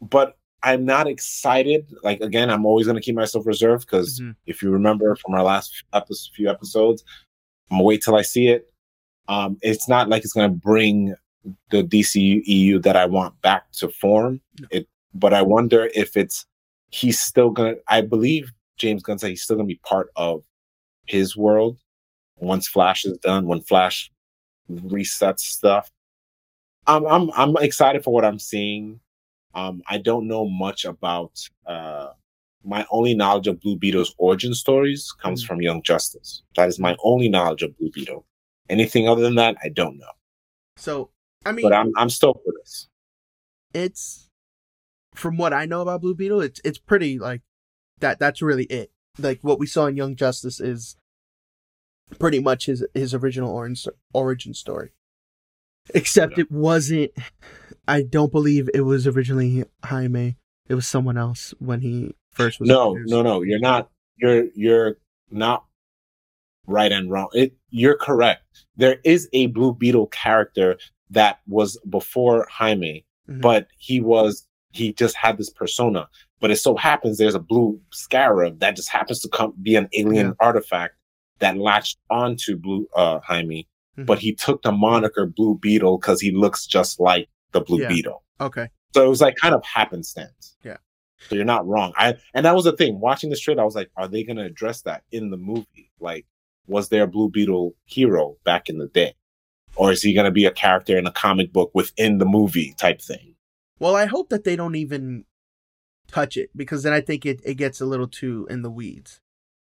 but I'm not excited. Like again, I'm always gonna keep myself reserved because Mhm. if you remember from our last episode, few episodes, I'm gonna wait till I see it. Um, it's not like it's gonna bring the DCEU that I want back to form. No. It but I wonder if it's he's still gonna. I believe James Gunn said he's still gonna be part of his world once Flash is done. When Flash resets stuff, I'm I'm I'm excited for what I'm seeing. Um, I don't know much about. Uh, my only knowledge of Blue Beetle's origin stories comes Mm. from Young Justice. That is my only knowledge of Blue Beetle. Anything other than that, I don't know. So I mean, But I'm I'm stoked for this. it's from what I know about Blue Beetle, it's it's pretty like that. That's really it. Like what we saw in Young Justice is pretty much his his original origin origin story. Except Yeah. it wasn't. I don't believe it was originally Jaime. It was someone else when he first was. No, no, no. You're not. You're you're not right and wrong. It. You're correct. There is a Blue Beetle character that was before Jaime, Mhm. but he was he just had this persona. But it so happens there's a blue scarab that just happens to come be an alien Yeah. artifact that latched onto Blue uh Jaime. Mhm. But he took the moniker Blue Beetle because he looks just like the Blue Yeah. Beetle. Okay. So it was like kind of happenstance. Yeah. So you're not wrong. I and that was the thing. Watching this trailer, I was like, are they gonna address that in the movie? Like, was there a Blue Beetle hero back in the day? Or is he gonna be a character in a comic book within the movie type thing? Well, I hope that they don't even touch it because then I think it, it gets a little too in the weeds.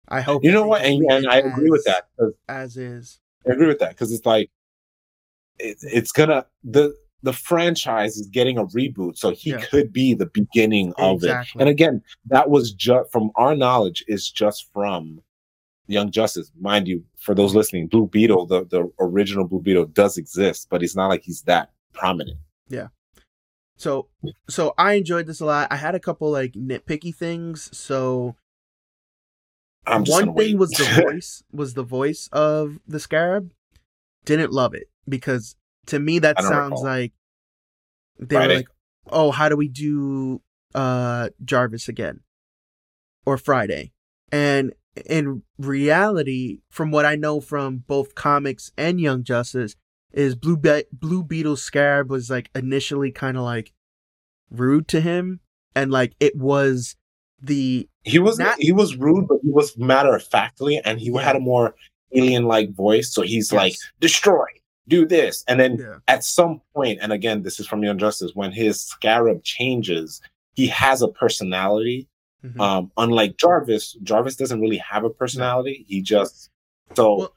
I hope You know what? And, and I agree with that. As is. I agree with that because it's like it, it's gonna the the franchise is getting a reboot, so he Yeah. could be the beginning of Exactly. it. And again, that was just from our knowledge is just from Young Justice, mind you. For those listening, Blue Beetle, the the original Blue Beetle, does exist, but it's not like he's that prominent. Yeah. So so I enjoyed this a lot. I had a couple like nitpicky things. So I'm just one thing was the [LAUGHS] voice was the voice of the scarab. Didn't love it because to me that sounds recall. like they were Friday. like, oh, how do we do uh Jarvis again or Friday? And in reality, from what I know from both comics and Young Justice, is Blue Be- Blue Beetle Scarab was like initially kind of like rude to him, and like it was the he was Not- he was rude, but he was matter of factly, and he Yeah. had a more alien like voice. So he's like, destroy, do this, and then yeah at some point, and again, this is from Young Justice, when his scarab changes, he has a personality. Mhm. Um, unlike Jarvis, Jarvis doesn't really have a personality. He just so Well,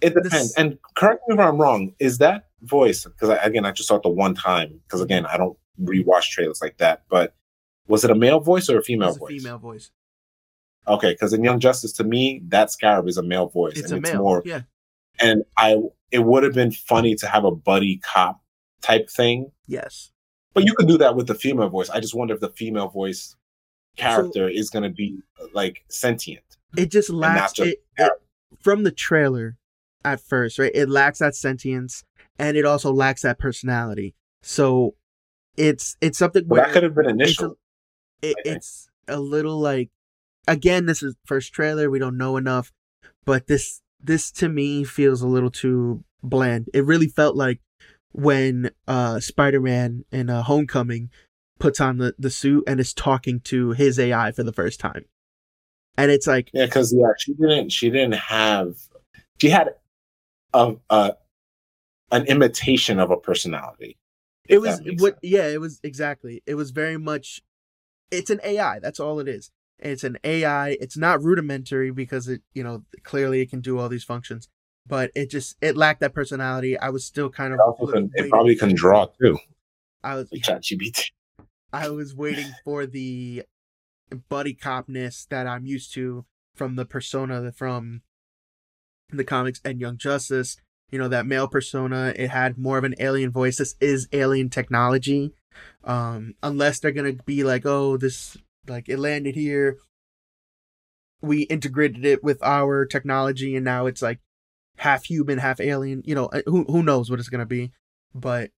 it this- depends. And correct me if I'm wrong. Is that voice? Because again, I just saw it the one time. Because again, I don't rewatch trailers like that. But was it a male voice or a it female was a voice? female voice. Okay, because in Young Justice, to me, that scarab is a male voice, It's and a it's male. more. Yeah, And I, it would have been funny to have a buddy cop type thing, yes. but you could do that with the female voice. I just wonder if the female voice character is going to be like sentient. It just lacks just it, it from the trailer at first, right? It lacks that sentience and it also lacks that personality. So it's it's something But where that could have been initial. It, it's a little like again this is first trailer we don't know enough but this this to me feels a little too bland it really felt like when uh spider-man in uh, homecoming puts on the, the suit and is talking to his ai for the first time and it's like Yeah, because yeah, she didn't. She didn't have. She had a, a an imitation of a personality. it was what sense. yeah it was exactly it was very much it's an ai that's all it is. It's an ai it's not rudimentary because it you know clearly it can do all these functions but it just it lacked that personality. I was still kind of It can, it probably can draw too. i was ChatGPT. i was waiting for the buddy copness that i'm used to from the persona from the comics and young justice. You know that male persona it had more of an alien voice. This is alien technology um unless they're gonna be like oh this like it landed here. We integrated it with our technology and now it's like half human half alien you know uh, who, who knows what it's gonna be. But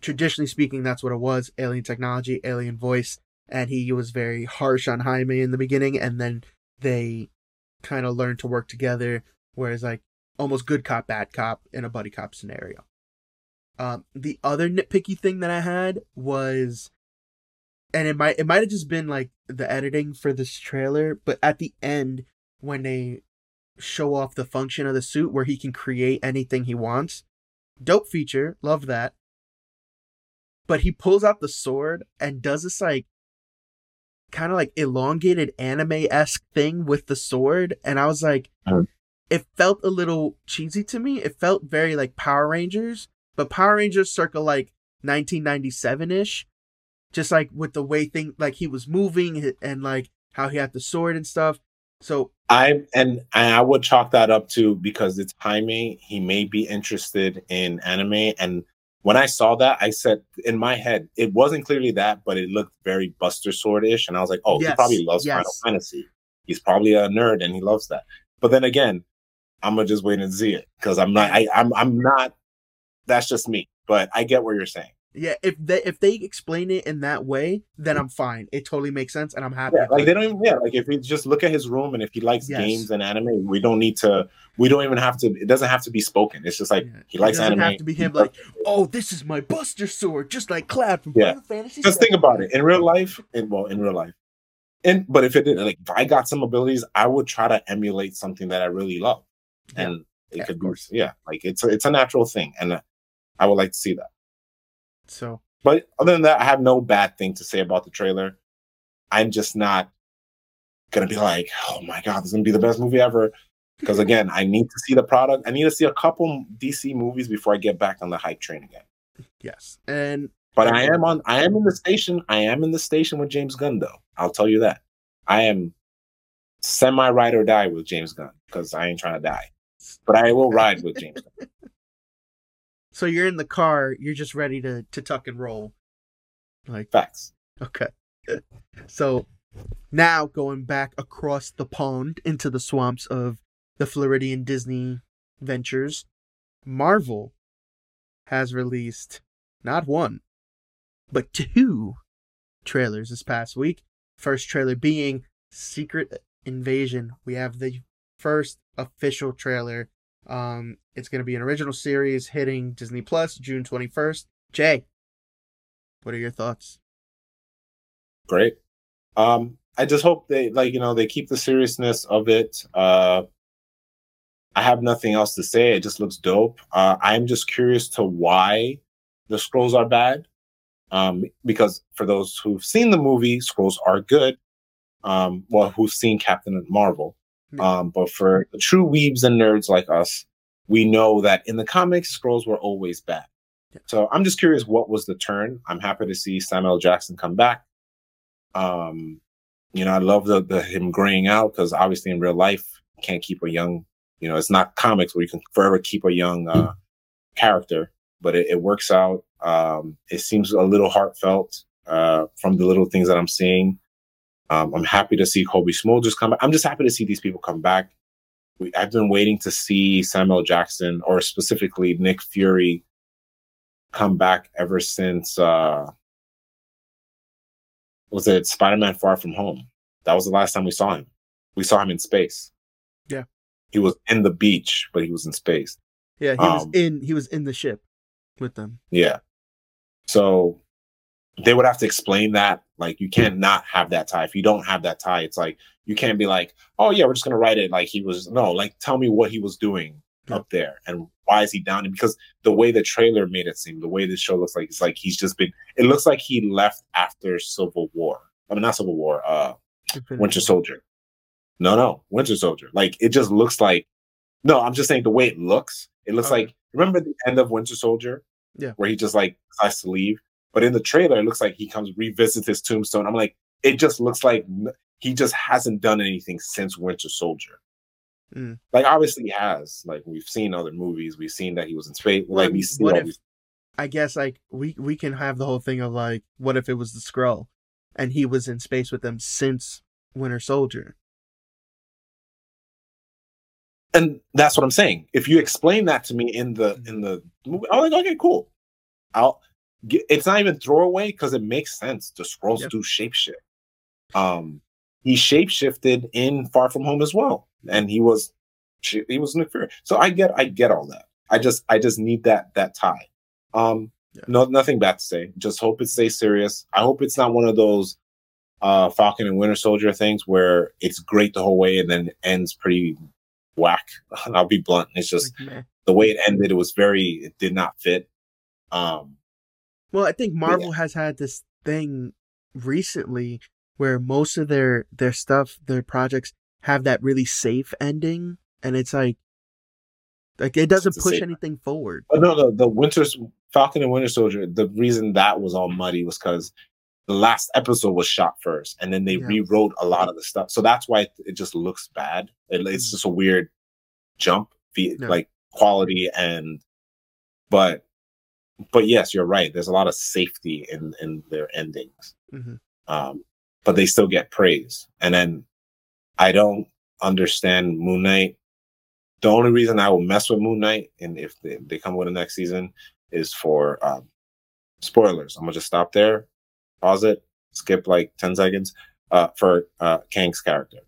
traditionally speaking that's what it was alien technology alien voice. And he was very harsh on jaime in the beginning and then they kind of learned to work together whereas like almost good cop bad cop in a buddy cop scenario um the other nitpicky thing that i had was and it might it might have just been like the editing for this trailer, but at the end when they show off the function of the suit where he can create anything he wants, dope feature, love that. But he pulls out the sword and does this like kind of like elongated anime esque thing with the sword, and I was like, Mhm. it felt a little cheesy to me. It felt very like Power Rangers, but Power Rangers circa like 1997 ish, just like with the way thing like he was moving and like how he had the sword and stuff. So I and I would chalk that up to because it's Jaime. He may be interested in anime, and when I saw that, I said in my head it wasn't clearly that, but it looked very Buster Sword ish, and I was like, oh, he probably loves yes. Final Fantasy. He's probably a nerd and he loves that. But then again, I'm gonna just wait and see it because I'm not. I, I'm I'm not. That's just me. But I get what you're saying. yeah, if they if they explain it in that way, then I'm fine. It totally makes sense, and I'm happy. Yeah, like they don't even. Yeah, like if you just look at his room and if he likes Yes. games and anime, we don't need to. We don't even have to. It doesn't have to be spoken. It's just like Yeah. he likes anime. it doesn't anime. have to be him like, oh, this is my Buster sword, just like Cloud from Yeah. Final Fantasy. just think about it in real life and well in real life and but if it did like if i got some abilities i would try to emulate something that i really love Yeah. and it Yeah, could be yeah like it's a, it's a natural thing and uh, i would like to see that So but other than that i have no bad thing to say about the trailer i'm just not gonna be like oh my god this is gonna be the best movie ever because [LAUGHS] again i need to see the product i need to see a couple dc movies before i get back on the hype train again yes, and But I am on. I am in the station. I am in the station with James Gunn, though. I'll tell you that. I am semi ride or die with James Gunn because I ain't trying to die. But I will ride with James. Gunn. [LAUGHS] so you're in the car, you're just ready to to tuck and roll. Like Facts. okay, [LAUGHS] so now going back across the pond into the swamps of the Floridian Disney ventures, Marvel has released not one, but two trailers this past week. First trailer being Secret Invasion. We have the first official trailer. Um, it's going to be an original series hitting Disney Plus June 21st. Jay, what are your thoughts? Great. Um, I just hope they like you know they keep the seriousness of it. Uh, I have nothing else to say. It just looks dope. Uh, I'm just curious to why the Skrulls are bad. Um, because for those who've seen the movie, Skrulls are good. Um, well, who've seen Captain Marvel. Um, but for the true weebs and nerds like us, we know that in the comics, Skrulls were always bad. So I'm just curious what was the turn. I'm happy to see Samuel Jackson come back. Um, you know, I love the, the him graying out because obviously in real life you can't keep a young, you know, it's not comics where you can forever keep a young uh, character, but it, it works out. Um, it seems a little heartfelt uh, from the little things that I'm seeing. Um, I'm happy to see Cobie Smulders come back. I'm just happy to see these people come back. We, I've been waiting to see Samuel Jackson or specifically Nick Fury come back ever since uh was it Spider-Man Far From Home? That was the last time we saw him. We saw him in space. Yeah. He was in the beach, but he was in space. Yeah, he was Um, in he was in the ship with them. Yeah. So they would have to explain that. Like you can't not have that tie. If you don't have that tie, it's like you can't be like, oh yeah, we're just gonna write it like he was no, like tell me what he was doing up there and why is he down? Because the way the trailer made it seem, the way the show looks like, it's like he's just been it looks like he left after Civil War. I mean not Civil War, uh Winter Soldier. No, no, Winter Soldier. Like it just looks like. No, I'm just saying the way it looks. It looks Okay. like remember the end of Winter Soldier, Yeah. where he just like decides to leave. But in the trailer, it looks like he comes revisits his tombstone. I'm like, it just looks like he just hasn't done anything since Winter Soldier. Mm. Like obviously he has. Like we've seen other movies. We've seen that he was in space. Like we see what if- I guess like we we can have the whole thing of like, what if it was the Skrull, and he was in space with them since Winter Soldier? and that's what I'm saying. If you explain that to me in the in the movie, I'm like, okay, cool. I'll. It's not even throwaway because it makes sense. The Skrulls Yep. do shapeshift. Um, he shapeshifted in Far From Home as well, and he was he was Nick Fury. So I get I get all that. I just I just need that that tie. Um, Yeah. No, nothing bad to say. Just hope it stays serious. I hope it's not one of those uh, Falcon and Winter Soldier things where it's great the whole way and then ends pretty whack. [LAUGHS] I'll be blunt. It's just the way it ended. It was very. It did not fit. Um. Well, I think Marvel yeah. has had this thing recently where most of their their stuff, their projects have that really safe ending, and it's like like it doesn't push anything forward. But no, the the Winter Falcon and Winter Soldier. The reason that was all muddy was because the last episode was shot first, and then they yeah. rewrote a lot of the stuff. So that's why it, just looks bad. It, it's mm. just a weird jump, yeah. like quality and. But, but yes, you're right. There's a lot of safety in in their endings, mm-hmm. um, but they still get praise. And then I don't understand Moon Knight. The only reason I will mess with Moon Knight, and if they, they come with the next season, is for um, spoilers. I'm gonna just stop there pause it, skip like 10 seconds uh, for uh, Kang's character.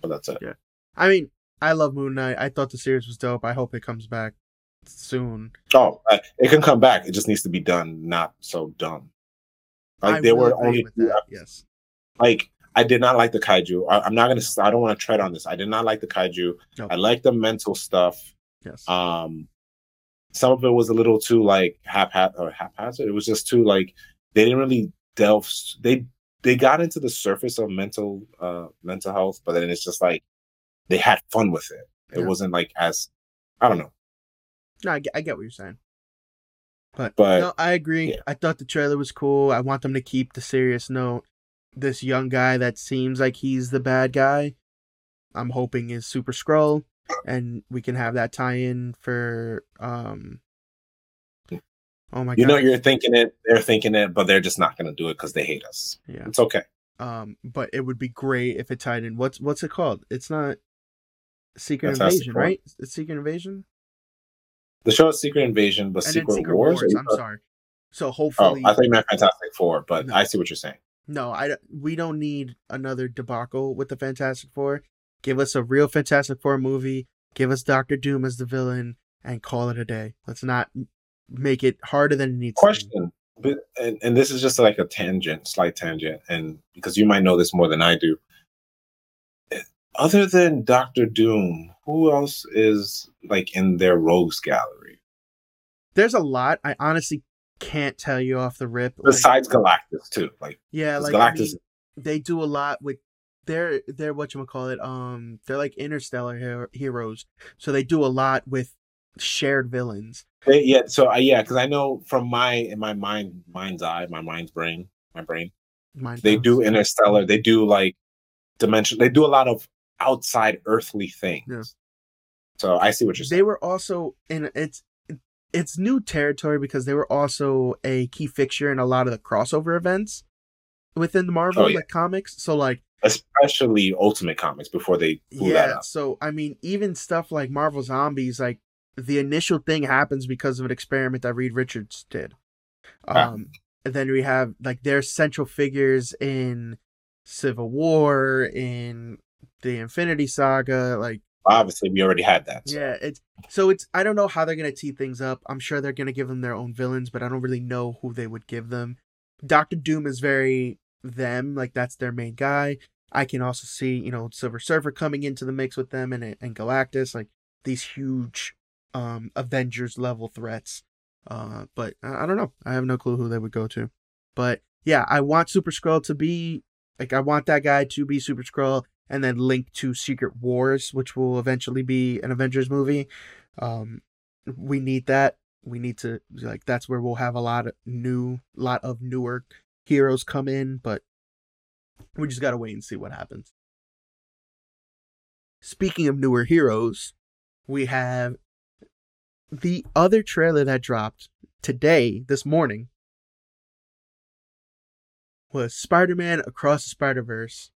But that's it. Yeah. I mean, I love Moon Knight. I thought the series was dope. I hope it comes back soon. Oh, uh, it can come back. It just needs to be done, not so dumb. Like I there were only that, yes. Like I did not like the kaiju. I, am not gonna. I don't want to tread on this. I did not like the kaiju. Nope. I like the mental stuff. Yes. Um, some of it was a little too like haphazard or haphazard. It was just too like they didn't really delve they they got into the surface of mental uh mental health but then it's just like they had fun with it it yeah. wasn't like as i don't know no i get, I get what you're saying but, but no, i agree yeah. i thought the trailer was cool i want them to keep the serious note this young guy that seems like he's the bad guy i'm hoping is super Skrull and we can have that tie in for um Oh my you god. Know you're thinking it, they're thinking it, but they're just not gonna do it because they hate us. Yeah. It's okay. Um, but it would be great if it tied in. What's what's it called? It's not Secret That's Invasion, right? It's Secret Invasion. The show is Secret Invasion, but Secret, Secret, Wars. Wars I'm sorry. So oh, hopefully, oh, I think meant Fantastic Four, but no. I see what you're saying. No, I we don't need another debacle with the Fantastic Four. Give us a real Fantastic Four movie. Give us Doctor Doom as the villain, and call it a day. Let's not make it harder than it needs question but and, and this is just like a tangent slight tangent and because you might know this more than i do other than Doctor Doom, who else is like in their rogues gallery? There's a lot. I honestly can't tell you off the rip. Besides like, Galactus, too. Like yeah, like Galactus. I mean, they do a lot with their their what you call it. Um, they're like interstellar her- heroes, so they do a lot with shared villains. Yeah, so uh, yeah, because I know from my in my mind, mind's eye, my mind's brain, my brain, Mind they do interstellar. They do like dimension. They do a lot of outside earthly things. Yeah. So I see what you're saying. They were also in it's it's new territory because they were also a key fixture in a lot of the crossover events within the Marvel oh, yeah. like comics. So like especially Ultimate Comics before they yeah. So I mean, even stuff like Marvel Zombies, like the initial thing happens because of an experiment that Reed Richards did. Um, and then we have like their central figures in Civil War, in the Infinity Saga, like obviously we already had that. So. Yeah, it's so it's I don't know how they're gonna tee things up. I'm sure they're gonna give them their own villains, but I don't really know who they would give them. Doctor Doom is very them, like that's their main guy. I can also see, you know, Silver Surfer coming into the mix with them and and Galactus, like these huge um Avengers level threats. Uh, but I, I don't know. I have no clue who they would go to. But yeah, I want Super Skrull to be like I want that guy to be Super Skrull and then link to Secret Wars, which will eventually be an Avengers movie. Um, we need that. We need to like that's where we'll have a lot of new, lot of newer heroes come in, but we just gotta wait and see what happens. Speaking of newer heroes, we have the other trailer that dropped today, this morning, was Spider Man Across the Spider Verse.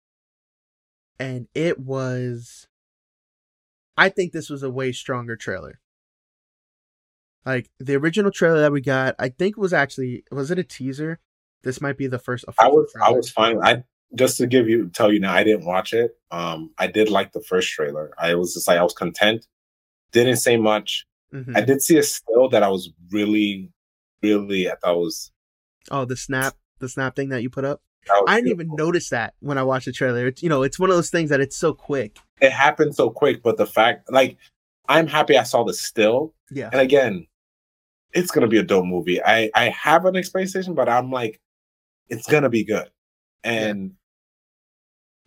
And it was. I think this was a way stronger trailer. Like the original trailer that we got, I think was actually was it a teaser? This might be the first. I was trailer. I was fine. I just to give you tell you now, I didn't watch it. Um, I did like the first trailer. I was just like I was content. Didn't say much. Mm-hmm. I did see a still that I was really, really I thought was Oh, the snap, the snap thing that you put up. I didn't even notice that when I watched the trailer. It's you know, it's one of those things that it's so quick. it happened so quick, but the fact like I'm happy I saw the still. Yeah. And again, it's gonna be a dope movie. I I have an expectation, but I'm like, it's gonna be good, and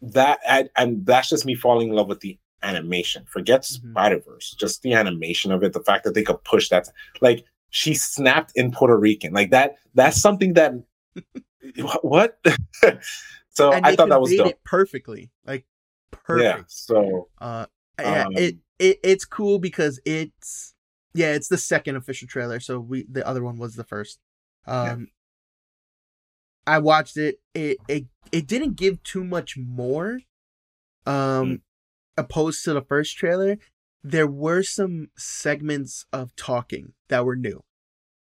that I, and that's just me falling in love with the animation. Forget Mhm. Spider Verse, just the animation of it. The fact that they could push that, like she snapped in Puerto Rican, like that. That's something that [LAUGHS] [LAUGHS] what. [LAUGHS] so and I thought that was dope. it perfectly. Like perfect. Yeah. So Uh yeah, Um, it, it it's cool because it's yeah, it's the second official trailer. So we the other one was the first. Um I watched it. It it it didn't give too much more um Mm. opposed to the first trailer. There were some segments of talking that were new.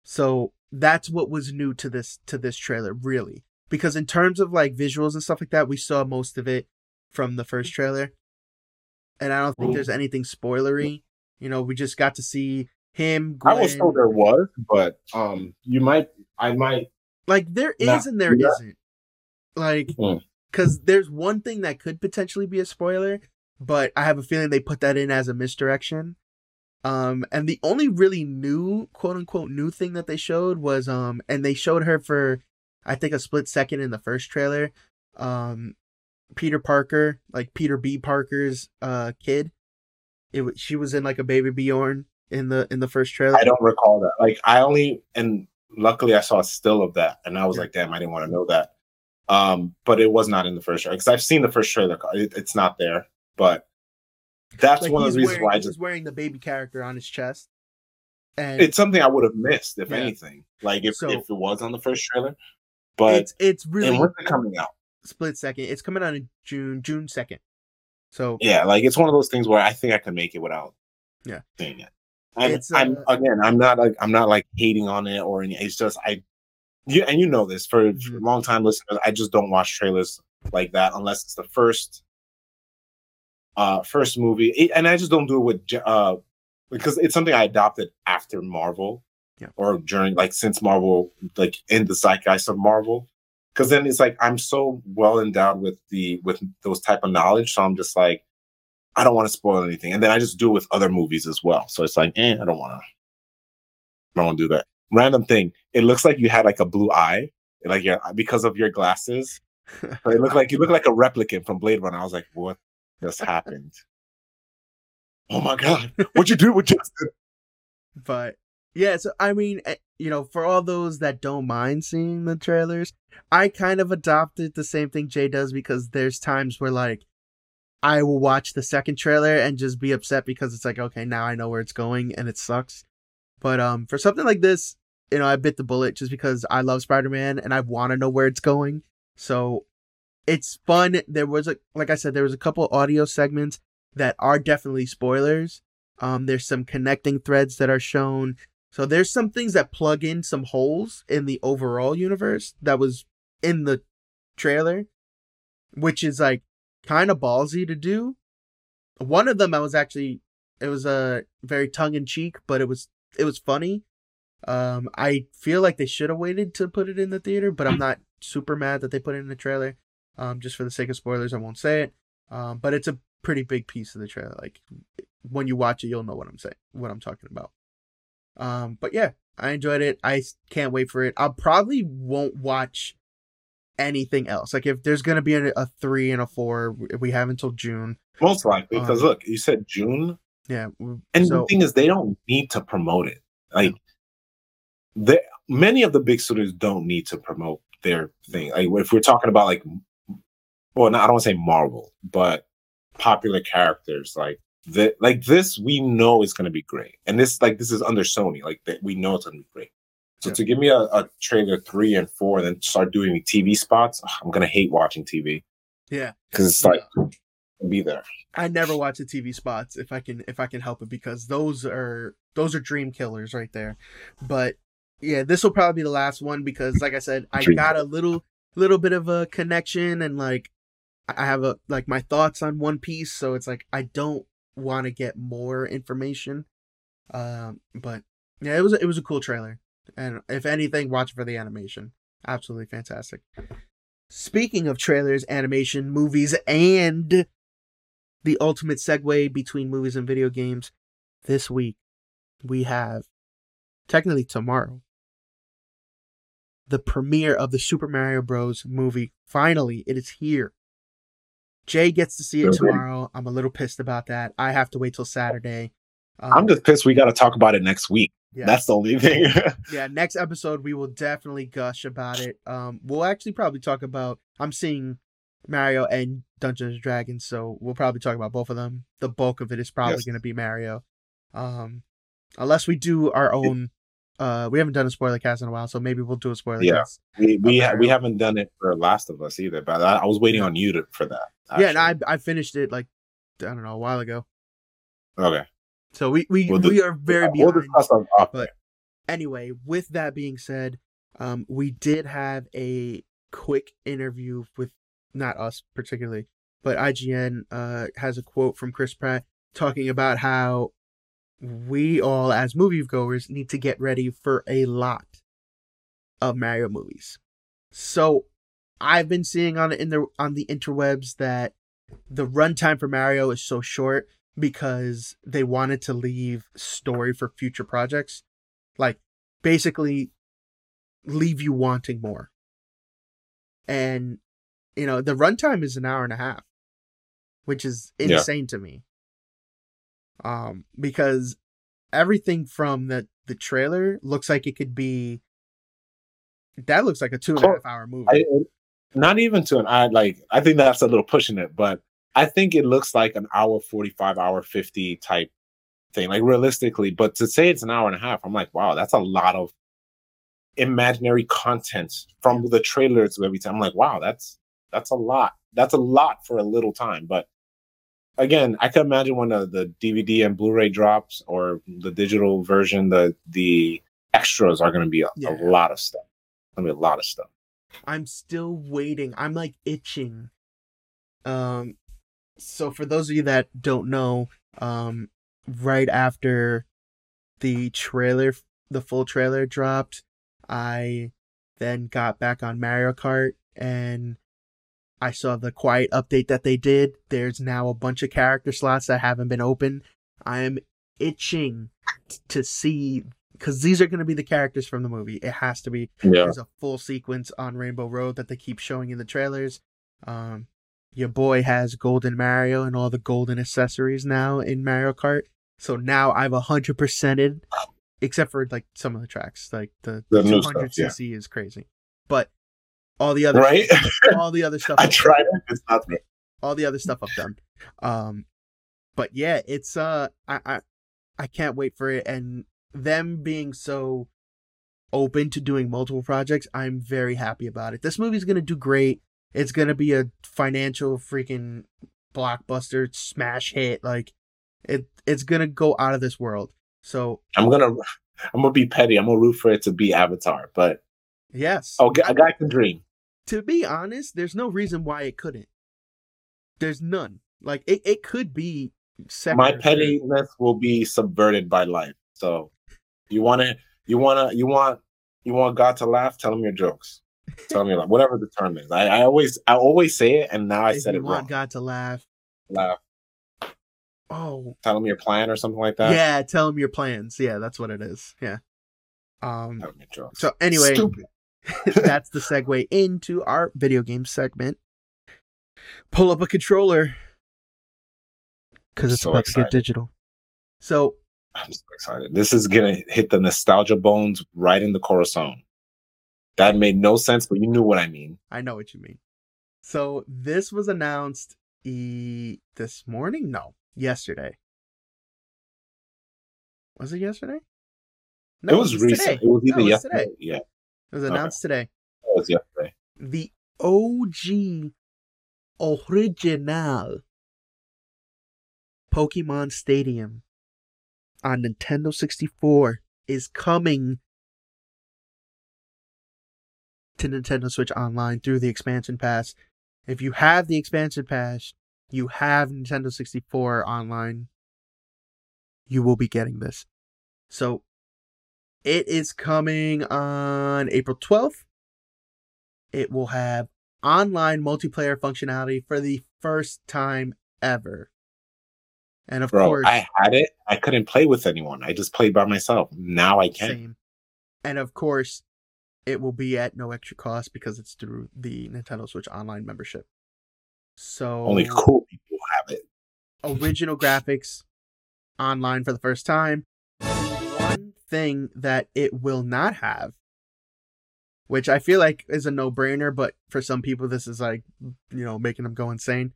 So that's what was new to this to this trailer really. Because in terms of like visuals and stuff like that, we saw most of it from the first trailer. And I don't think Mm. there's anything spoilery. You know, we just got to see him. I was told there was, but um, you might, I might. Like there is Nah, and there yeah. not Like Mm. because there's one thing that could potentially be a spoiler, but I have a feeling they put that in as a misdirection. Um, and the only really new quote unquote new thing that they showed was um, and they showed her for I think a split second in the first trailer. Um, Peter Parker, like Peter B. Parker's uh kid. It she was in like a baby Bjorn in the in the first trailer. I don't recall that. Like I only, and luckily I saw a still of that, and I was Yeah. like, damn, I didn't want to know that. Um, but it was not in the first trailer because I've seen the first trailer. It, it's not there, but that's Like, one of the reasons wearing, why I he's just. wearing the baby character on his chest. And It's something I would have missed if Yeah. anything. Like if So- if it was on the first trailer, but it's it's really and when's it coming out? split second. It's coming out in June, June second. So Yeah, like it's one of those things where I think I can make it without. Yeah. seeing it. And It's, I'm uh, again, I'm not like I'm not like hating on it or any. It's just I, you and you know this for, for Mhm. long time listeners. I just don't watch trailers like that unless it's the first, uh, first movie, and I just don't do it with uh, because it's something I adopted after Marvel, Yeah. or during like since Marvel, like in the zeitgeist of Marvel. Because then it's like I'm so well endowed with the with those type of knowledge, so I'm just like, I don't want to spoil anything, and then I just do it with other movies as well. So it's like, eh, I don't want to. I don't want to do that. Random thing. It looks like you had like a blue eye, like your because of your glasses. [LAUGHS] It looked like you look like a replicant from Blade Runner. I was like, what just happened? [LAUGHS] Oh my god! What'd you do with Justin? but yeah, so I mean, eh, you know, for all those that don't mind seeing the trailers, I kind of adopted the same thing Jay does because there's times where like I will watch the second trailer and just be upset because it's like, okay, now I know where it's going and it sucks. But um for something like this, you know, I bit the bullet just because I love Spider-Man and I want to know where it's going. So it's fun. There was a like I said, there was a couple audio segments that are definitely spoilers. Um, there's some connecting threads that are shown. So there's some things that plug in some holes in the overall universe that was in the trailer, which is like kind of ballsy to do. One of them I was actually it was a uh, very tongue in cheek, but it was it was funny. Um, I feel like they should have waited to put it in the theater, but I'm [CLEARS THROAT] not super mad that they put it in the trailer. Um, just for the sake of spoilers, I won't say it. Um, but it's a pretty big piece of the trailer. Like when you watch it, you'll know what I'm saying, what I'm talking about. Um, but yeah, I enjoyed it. I can't wait for it. I probably won't watch anything else. Like if there's gonna be a, a three and a four, we- we have until June. Most likely, because Um, look, you said June, Yeah, and so the thing is, they don't need to promote it. Like, the many of the big studios don't need to promote their thing. Like, if we're talking about like, well, no, I don't want to say Marvel, but popular characters like the like this, we know is going to be great. And this, like, this is under Sony. Like, that we know it's going to be great. So Yeah. to give me a, a trailer three and four, and then start doing TV spots, ugh, I'm gonna hate watching TV yeah, because it's like be there. I never watch the TV spots if I can if I can help it because those are those are dream killers right there. But yeah, this will probably be the last one because like I said, I got a little little bit of a connection and like I have a like my thoughts on One Piece, so it's like I don't want to get more information. Um, but yeah, it was it was a cool trailer. And if anything, watch for the animation. Absolutely fantastic. Speaking of trailers, animation, movies, and the ultimate segue between movies and video games, this week we have, technically tomorrow, the premiere of the Super Mario Bros. movie. Finally, it is here. Jay gets to see it tomorrow. I'm a little pissed about that. I have to wait till Saturday. Um, I'm just pissed we got to talk about it next week. Yeah. That's the only thing. [LAUGHS] yeah, next episode we will definitely gush about it. Um, we'll actually probably talk about. I'm seeing Mario and Dungeons and Dragons, so we'll probably talk about both of them. The bulk of it is probably yes. going to be Mario, um, unless we do our own. Uh, we haven't done a spoiler cast in a while, so maybe we'll do a spoiler yeah. cast. We we ha- we haven't done it for Last of Us either, but I, I was waiting on you to, for that. Actually. Yeah, and I I finished it like I don't know a while ago. Okay. So we we, we'll we are very behind. We'll but anyway, with that being said, um, we did have a quick interview with not us particularly, but IGN uh, has a quote from Chris Pratt talking about how we all as moviegoers need to get ready for a lot of Mario movies. So I've been seeing on the in the on the interwebs that the runtime for Mario is so short because they wanted to leave story for future projects. Like basically leave you wanting more. And you know, the runtime is an hour and a half, which is insane yeah. to me. Um because everything from the the trailer looks like it could be that looks like a two and a half hour movie. I, not even to an I like I think that's a little pushing it, but I think it looks like an hour 45, hour 50 type thing, like realistically. But to say it's an hour and a half, I'm like, wow, that's a lot of imaginary content from the trailer to everything. I'm like, wow, that's that's a lot. That's a lot for a little time. But again, I can imagine when the, the DVD and Blu-ray drops or the digital version, the the extras are going to be a, yeah. a lot of stuff. Going to be a lot of stuff. I'm still waiting. I'm like itching. Um, so for those of you that don't know, um, right after the trailer, the full trailer dropped, I then got back on Mario Kart and I saw the quiet update that they did. There's now a bunch of character slots that haven't been open. I am itching to see because these are going to be the characters from the movie. It has to be. Yeah. There's a full sequence on Rainbow Road that they keep showing in the trailers. Um, your boy has Golden Mario and all the golden accessories now in Mario Kart. So now I've a hundred percented, except for like some of the tracks, like the, the 200 cc yeah. is crazy, but all the other right, stuff, all the other [LAUGHS] stuff. I tried it. It's not me. All the other stuff I've done. Um, but yeah, it's uh, I I I can't wait for it, and them being so open to doing multiple projects, I'm very happy about it. This movie's gonna do great. It's gonna be a financial freaking blockbuster smash hit. Like it, it's gonna go out of this world. So I'm gonna, I'm gonna be petty. I'm gonna root for it to be Avatar, but yes, oh, a guy can dream. To be honest, there's no reason why it couldn't. There's none. Like it, it could be. My pettiness will be subverted by life. So you want to, you want to, you want, you want God to laugh? Tell him your jokes. Tell me like whatever the term is. I, I always, I always say it, and now I if said it want wrong. God to laugh. Laugh. Oh. Tell him your plan or something like that. Yeah, tell him your plans. Yeah, that's what it is. Yeah. Um. So anyway, [LAUGHS] that's the segue into our video game segment. Pull up a controller because it's so about excited. to get digital. So I'm so excited. This is gonna hit the nostalgia bones right in the corazon. That made no sense, but you knew what I mean. I know what you mean. So this was announced e- this morning? No, yesterday. Was it yesterday? No, it was, it was recent. Today. It was either no, it was yesterday. Today. Yeah. It was announced okay. today. It was yesterday. The OG original Pokemon Stadium on Nintendo 64 is coming to Nintendo Switch Online through the expansion pass. If you have the expansion pass, you have Nintendo 64 online, you will be getting this. So It is coming on April 12th. It will have online multiplayer functionality for the first time ever. And of Bro, course, I had it. I couldn't play with anyone. I just played by myself. Now I can. same. And of course, it will be at no extra cost because it's through the Nintendo Switch Online membership. So Only cool people have it. [LAUGHS] original graphics online for the first time. One thing that it will not have, which I feel like is a no brainer, but for some people, this is like, you know, making them go insane.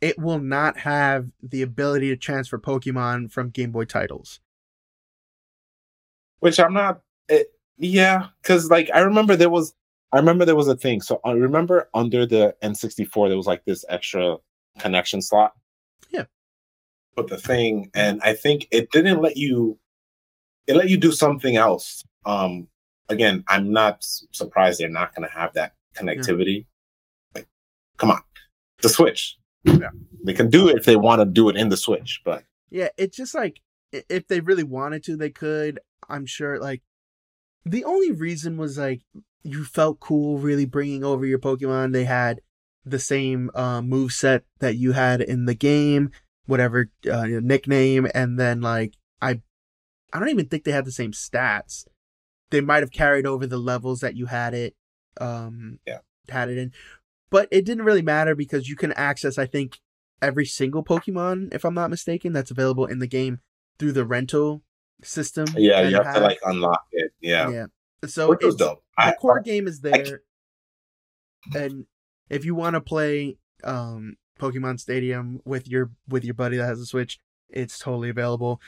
It will not have the ability to transfer Pokemon from Game Boy titles. Which I'm not. It, yeah, because like I remember there was. I remember there was a thing. So I remember under the N64 there was like this extra connection slot. Yeah. But the thing, and I think it didn't let you. It let you do something else. Um. Again, I'm not surprised they're not going to have that connectivity. Like, come on, the Switch. Yeah, they can do it if they want to do it in the Switch, but Yeah, it's just like if they really wanted to, they could. I'm sure. Like the only reason was like you felt cool really bringing over your Pokemon. They had the same uh, move set that you had in the game, whatever uh, your nickname, and then like I, I don't even think they had the same stats. They might have carried over the levels that you had it, um, Yeah. had it in, but it didn't really matter because you can access. I think every single Pokemon, if I'm not mistaken, that's available in the game through the rental system. yeah, you have to like unlock it. Yeah, yeah. So it's, dope. the I, core game is there, and if you want to play um Pokemon Stadium with your with your buddy that has a Switch, it's totally available.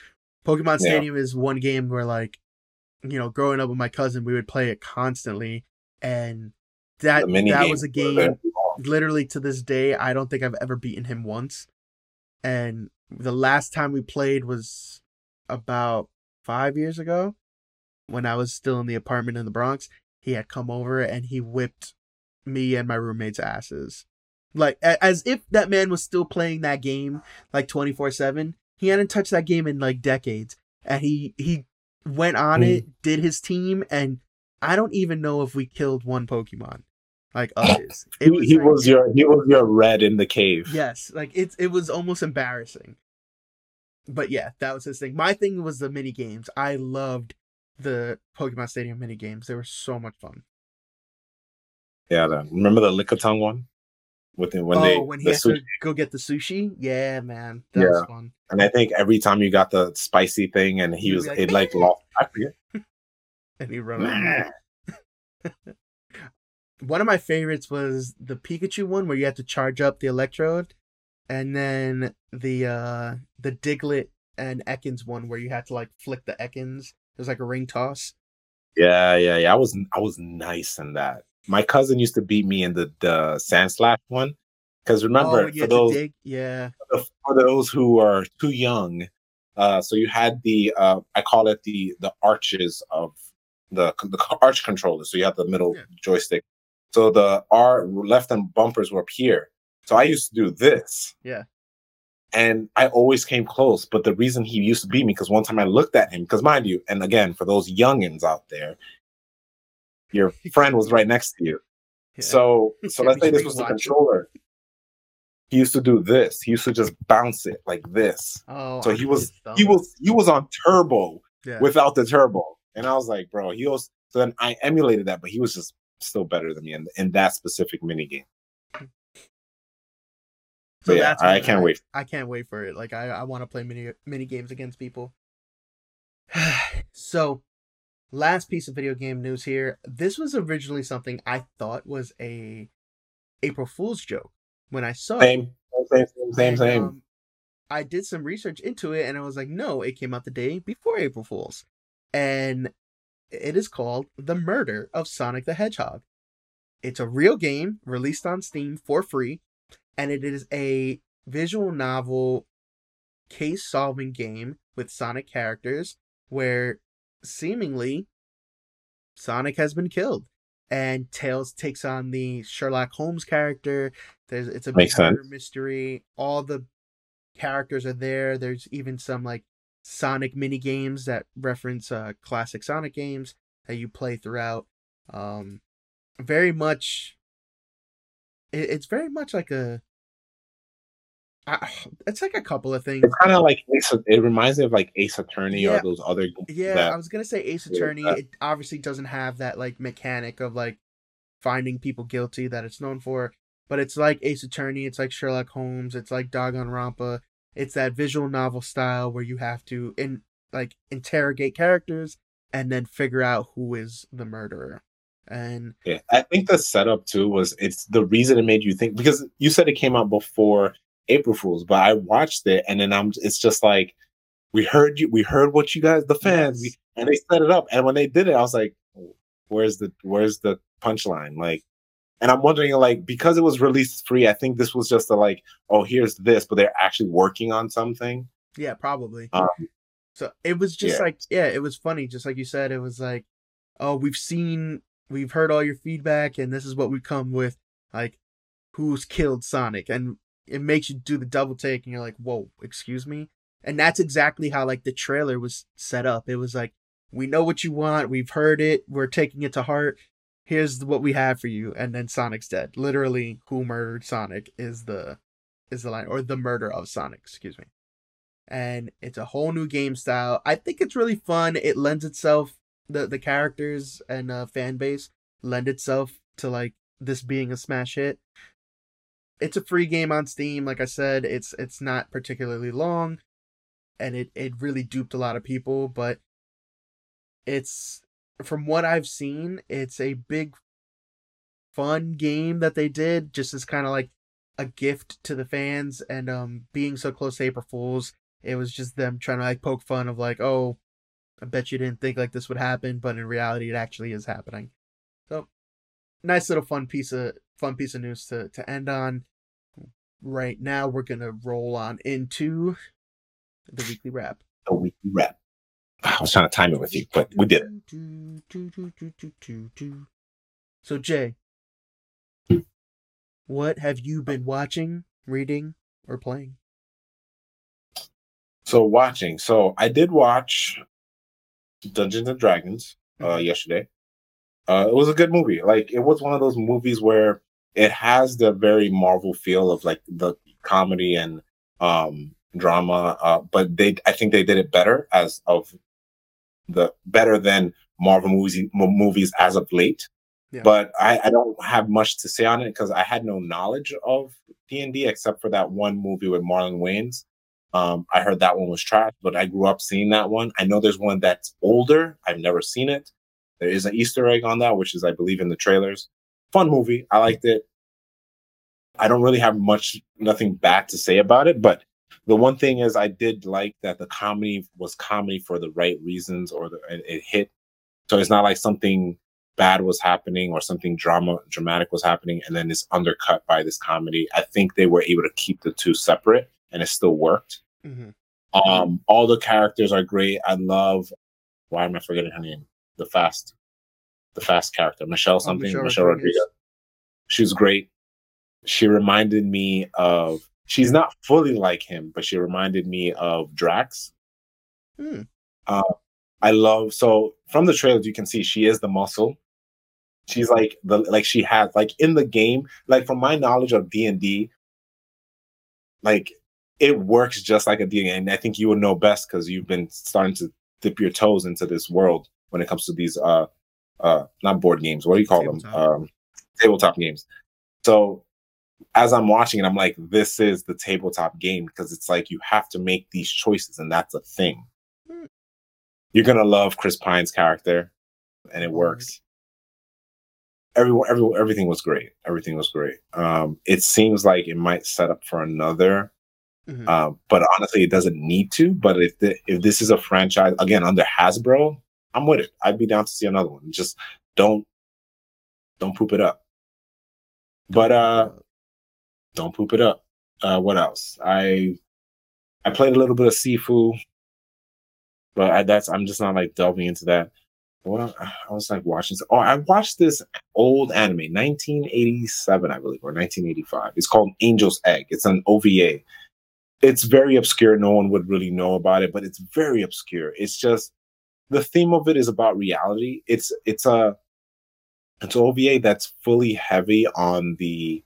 Pokemon Yeah. Stadium is one game where like, you know, growing up with my cousin, we would play it constantly, and that that was a game literally to this day, I don't think I've ever beaten him once. And the last time we played was about five years ago when I was still in the apartment in the Bronx. He had come over and he whipped me and my roommates' asses. Like, as if that man was still playing that game like 24 7. He hadn't touched that game in like decades. And he, he went on Hmm. it, did his team, and I don't even know if we killed one Pokemon like others. He, he like- was your he was your red in the cave. Yes, like it's it was almost embarrassing. But yeah, that was his thing. My thing was the mini games. I loved the Pokemon Stadium mini games. They were so much fun. Yeah, the, remember the Lickitung one? With the, when oh, they when he the had sushi, to go get the sushi. Yeah, man, that was fun. and I think every time you got the spicy thing, and he You'd was like, it like lost. I forget. [LAUGHS] And he run. [LAUGHS] one of my favorites was the Pikachu one where you had to charge up the electrode, and then the uh the Diglett and Ekans one where you had to like flick the Ekans. It was like a ring toss. Yeah, yeah, yeah. I was I was nice in that. My cousin used to beat me in the the sand slash one. Because remember, oh, you for those dig? Yeah. for those who are too young, uh, so you had the uh, I call it the the arches of the the arch controller. So you have the middle Yeah. joystick. So the R left and bumpers were up here. So I used to do this. Yeah. And I always came close, but the reason he used to beat me because one time I looked at him, because mind you, and again for those youngins out there, your [LAUGHS] friend was right next to you. yeah. So [LAUGHS] so let's say this was the it. controller. He used to do this. He used to just bounce it like this. oh, so he was- He was he was on turbo yeah. without the turbo, and I was like, bro, he was. So then I emulated that, but he was just still better than me in, in that specific mini game. so yeah, that's I can't wait. I can't wait for it. Like I, I want to play mini mini games against people. [SIGHS] so, last piece of video game news here. This was originally something I thought was a April Fool's joke when I saw it. Same, same, same, same, same. um, I did some research into it and I was like, no, it came out the day before April Fool's. And it is called The Murder of Sonic the Hedgehog. It's a real game released on Steam for free, and it is a visual novel case solving game with Sonic characters where seemingly Sonic has been killed. And Tails takes on the Sherlock Holmes character. There's it's a mystery. All the characters are there. There's even some like Sonic mini games that reference uh, classic Sonic games that you play throughout. Um, very much, it, it's very much like a. I, [SIGHS] it's like a couple of things. It's kind of like Ace, it reminds me of like Ace Attorney Yeah. or those other. Yeah, that- I was gonna say Ace Attorney. that- It obviously doesn't have that like mechanic of like finding people guilty that it's known for, but it's like Ace Attorney. It's like Sherlock Holmes. It's like Danganronpa. It's that visual novel style where you have to in like interrogate characters and then figure out who is the murderer. And Yeah, I think the setup too was it's the reason it made you think because you said it came out before April Fools, but I watched it and then I'm it's just like we heard you, we heard what you guys, the fans, we, and they set it up. And when they did it, I was like, oh, where's the where's the punchline? Like, and I'm wondering like because it was released free, I think this was just a like, oh, here's this, but they're actually working on something. yeah, probably. Um, so it was just yeah. like yeah, it was funny. Just like you said, it was like, oh, we've seen, we've heard all your feedback, and this is what we come with. Like, who's killed Sonic, and it makes you do the double take, and you're like, whoa, excuse me. And that's exactly how like the trailer was set up. It was like, we know what you want, we've heard it, we're taking it to heart. Here's what we have for you, and then Sonic's dead. Literally, who murdered Sonic is the is the line, or the murder of Sonic. Excuse me and it's a whole new game style. I think it's really fun. It lends itself the the characters and uh, fan base lend itself to like this being a smash hit. It's a free game on Steam. Like I said, it's it's not particularly long, and it it really duped a lot of people. But it's from what I've seen, it's a big fun game that they did. Just as kind of like a gift to the fans, and um being so close to April Fools it was just them trying to like poke fun of like oh i bet you didn't think like this would happen but in reality it actually is happening so nice little fun piece of fun piece of news to to end on right now we're gonna roll on into the weekly wrap A weekly rep. I was trying to time it with you, but we did it. so jay what have you been watching reading or playing So watching. So I did watch Dungeons and Dragons uh Mhm. yesterday. Uh it was a good movie. Like it was one of those movies where it has the very Marvel feel of like the comedy and um drama uh but they I think they did it better as of the better than Marvel movies mo- movies as of late. Yeah. But I, I don't have much to say on it because I had no knowledge of D and D except for that one movie with Marlon Wayans. Um, I heard that one was trash, but I grew up seeing that one. I know there's one that's older. I've never seen it. There is an Easter egg on that, which is, I believe, in the trailers. Fun movie. I liked it. I don't really have much, nothing bad to say about it, but the one thing is, I did like that the comedy was comedy for the right reasons, or the, it, it hit. So it's not like something bad was happening or something drama dramatic was happening, and then it's undercut by this comedy. I think they were able to keep the two separate, and it still worked. mm-hmm. Um, all the characters are great. I love. Why am I forgetting her name? The fast, the fast character, Michelle something, Michelle Michelle, Rodriguez. Rodriguez. She was great. She reminded me of. She's not fully like him, but she reminded me of Drax. Hmm. I love so from the trailers you can see she is the muscle. She's like the like she has like in the game like from my knowledge of D and D, like it works just like a D and I think you would know best because you've been starting to dip your toes into this world when it comes to these uh uh not board games what do you call them um tabletop games. So as I'm watching it, I'm like, this is the tabletop game because it's like you have to make these choices, and that's a thing. Hmm. You're gonna love Chris Pine's character, and it works. Everyone, everyone, everything was great. Everything was great. Um, it seems like it might set up for another, Mhm. um, but honestly, it doesn't need to. But if the, if this is a franchise again under Hasbro, I'm with it. I'd be down to see another one. Just don't don't poop it up. But uh, don't poop it up. Uh, what else? I I played a little bit of Sifu, but I, that's I'm just not like delving into that. Well, I was like watching. Oh, I watched this old anime, 1987, I believe, or 1985. It's called Angel's Egg. It's an OVA. it's very obscure. No one would really know about it, but it's very obscure. It's just the theme of it is about reality. It's it's a it's OVA that's fully heavy on the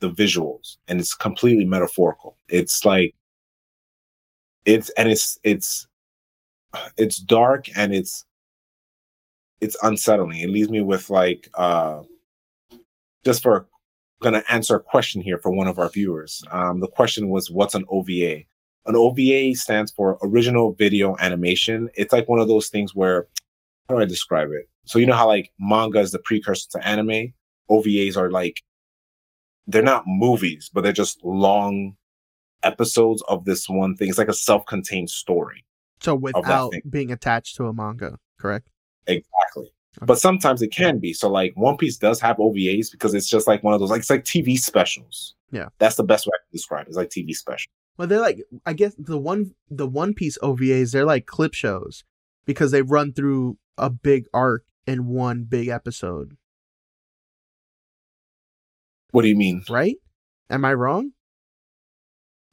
the visuals and it's completely metaphorical. It's like it's and it's it's it's dark and it's it's unsettling. It leaves me with like uh just for gonna answer a question here for one of our viewers. Um the question was what's an OVA? An OVA stands for original video animation. It's like one of those things where how do I describe it? So you know how like manga is the precursor to anime? OVAs are like they're not movies, but they're just long episodes of this one thing. It's like a self-contained story. So without being attached to a manga, correct? Exactly. Okay. But sometimes it can be. So like One Piece does have OVAs because it's just like one of those like it's like TV specials. Yeah. That's the best way I can describe it. It's like TV special. Well, they're like I guess the one the One Piece OVAs, they're like clip shows because they run through a big arc in one big episode. What do you mean? Right? Am I wrong?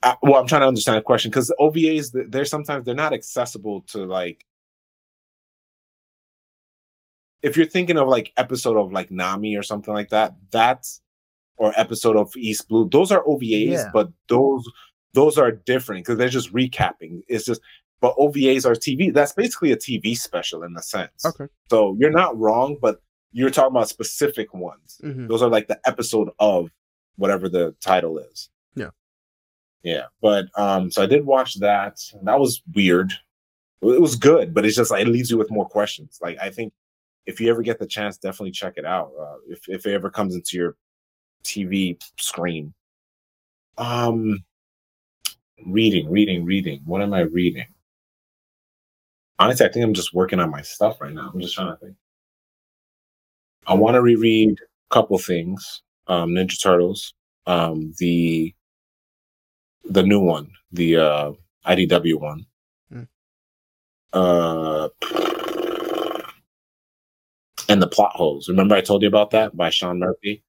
Uh, well, I'm trying to understand the question because OVAs they're sometimes they're not accessible to like. If you're thinking of like episode of like Nami or something like that, that's or episode of East Blue, those are OVAs, yeah. but those those are different because they're just recapping. It's just but OVAs are TV. That's basically a TV special in a sense. Okay. So you're not wrong, but you're talking about specific ones. Mm-hmm. Those are like the episode of whatever the title is. Yeah. Yeah. But um, so I did watch that. That was weird. It was good, but it's just like it leaves you with more questions. Like I think if you ever get the chance, definitely check it out. Uh, if if it ever comes into your TV screen. Um reading, reading, reading. What am I reading? honestly, I think I'm just working on my stuff right now. I'm just trying to think. I want to reread a couple things. Um, Ninja Turtles, um, the the new one, the uh, IDW one. Mm. Uh, and the plot holes. Remember I told you about that by Sean Murphy?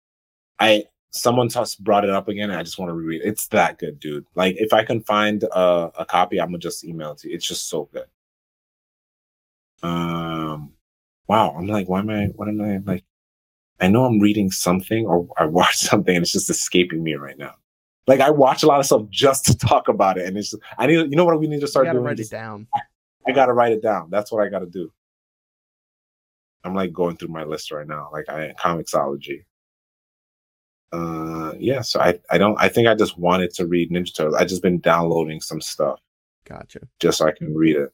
I someone just brought it up again and I just want to reread it. It's that good, dude. Like if I can find a, a copy, I'm gonna just email it to you. It's just so good. Um, wow. I'm like, why am I? What am I like? I know I'm reading something or I watched [LAUGHS] something and it's just escaping me right now. Like I watch a lot of stuff just to talk about it, and it's I need you know what we need to start doing. Write it down. I, I gotta write it down. That's what I gotta do. I'm like going through my list right now, like I comiXology. Uh, yeah, so I I don't I think I just wanted to read Ninja Turtles. I just been downloading some stuff. Gotcha. Just so I can read it.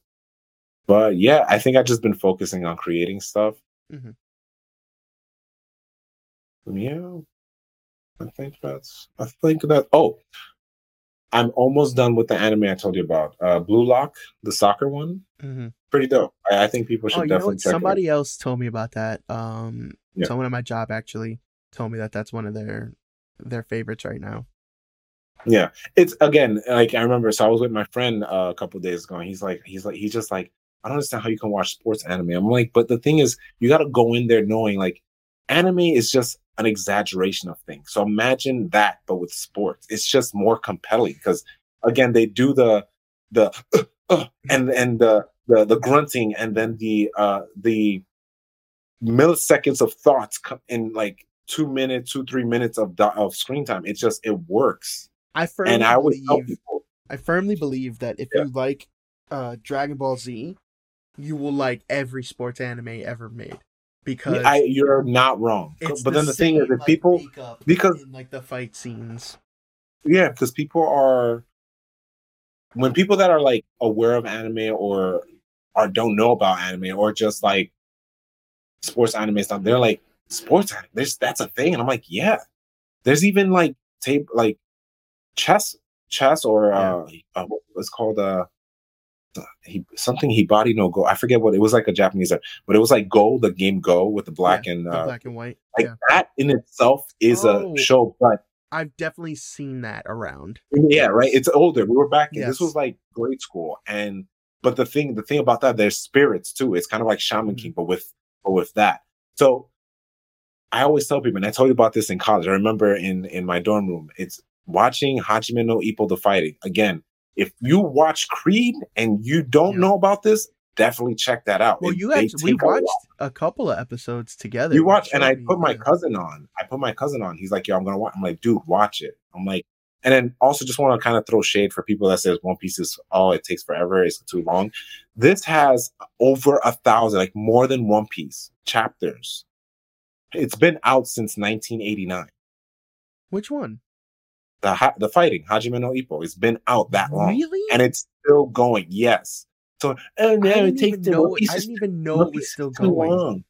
But yeah, I think I've just been focusing on creating stuff. Mm-hmm. Yeah, I think that's. I think that. Oh, I'm almost done with the anime I told you about. Uh, Blue Lock, the soccer one. Mm-hmm. Pretty dope. I, I, think people should oh, definitely check. Somebody else told me about that. Um, yeah. someone at my job actually told me that that's one of their their favorites right now. Yeah, it's again like I remember. So I was with my friend uh, a couple days ago. And he's like, he's like, he's just like, I don't understand how you can watch sports anime. I'm like, but the thing is, you got to go in there knowing like anime is just an exaggeration of things. So imagine that, but with sports, it's just more compelling because again, they do the the uh, [CLEARS THROAT] uh, and and the, the the grunting and then the uh the milliseconds of thoughts in like two minutes, two three minutes of of screen time. It's just it works. I firmly and I would believe, I firmly believe that if yeah. you like uh Dragon Ball Z, you will like every sports anime ever made because I, you're not wrong. But the then the thing is, if like, people because in, like the fight scenes, yeah, because people are when people that are like aware of anime or or don't know about anime or just like sports anime stuff, they're like sports anime. There's that's a thing, and I'm like, yeah. There's even like tape like chess, chess or yeah. uh, uh what's called uh he something Hibari no Go. I forget what it was like a Japanese, but it was like Go, the game Go with the black yeah, and uh, black and white. Like yeah. that in itself is oh, a show, but I've definitely seen that around. Yeah, right. It's older. We were back. Yes. This was like grade school, and but the thing, the thing about that, there's spirits too. It's kind of like Shaman mm-hmm. King, but with but with that. So I always tell people, and I told you about this in college. I remember in in my dorm room. It's watching Hajime no Ippo the fighting again. If you watch Creed and you don't Yeah. know about this, definitely check that out. Well, It- you actually we take a watched a couple of episodes together. You You watch, and I put my cousin on. I put my cousin on. He's like, "Yo, I'm gonna watch." I'm like, "Dude, watch it." I'm like, and then also just want to kind of throw shade for people that says One Piece is oh, it takes forever, it's too long. This has over a thousand, like more than One Piece chapters. It's been out since 1989. Which one? The the fighting Hajime no Ippo. It's been out that long, Really? and it's still going. Yes. So, oh I no, didn't it takes know. I didn't even know it was still going. long.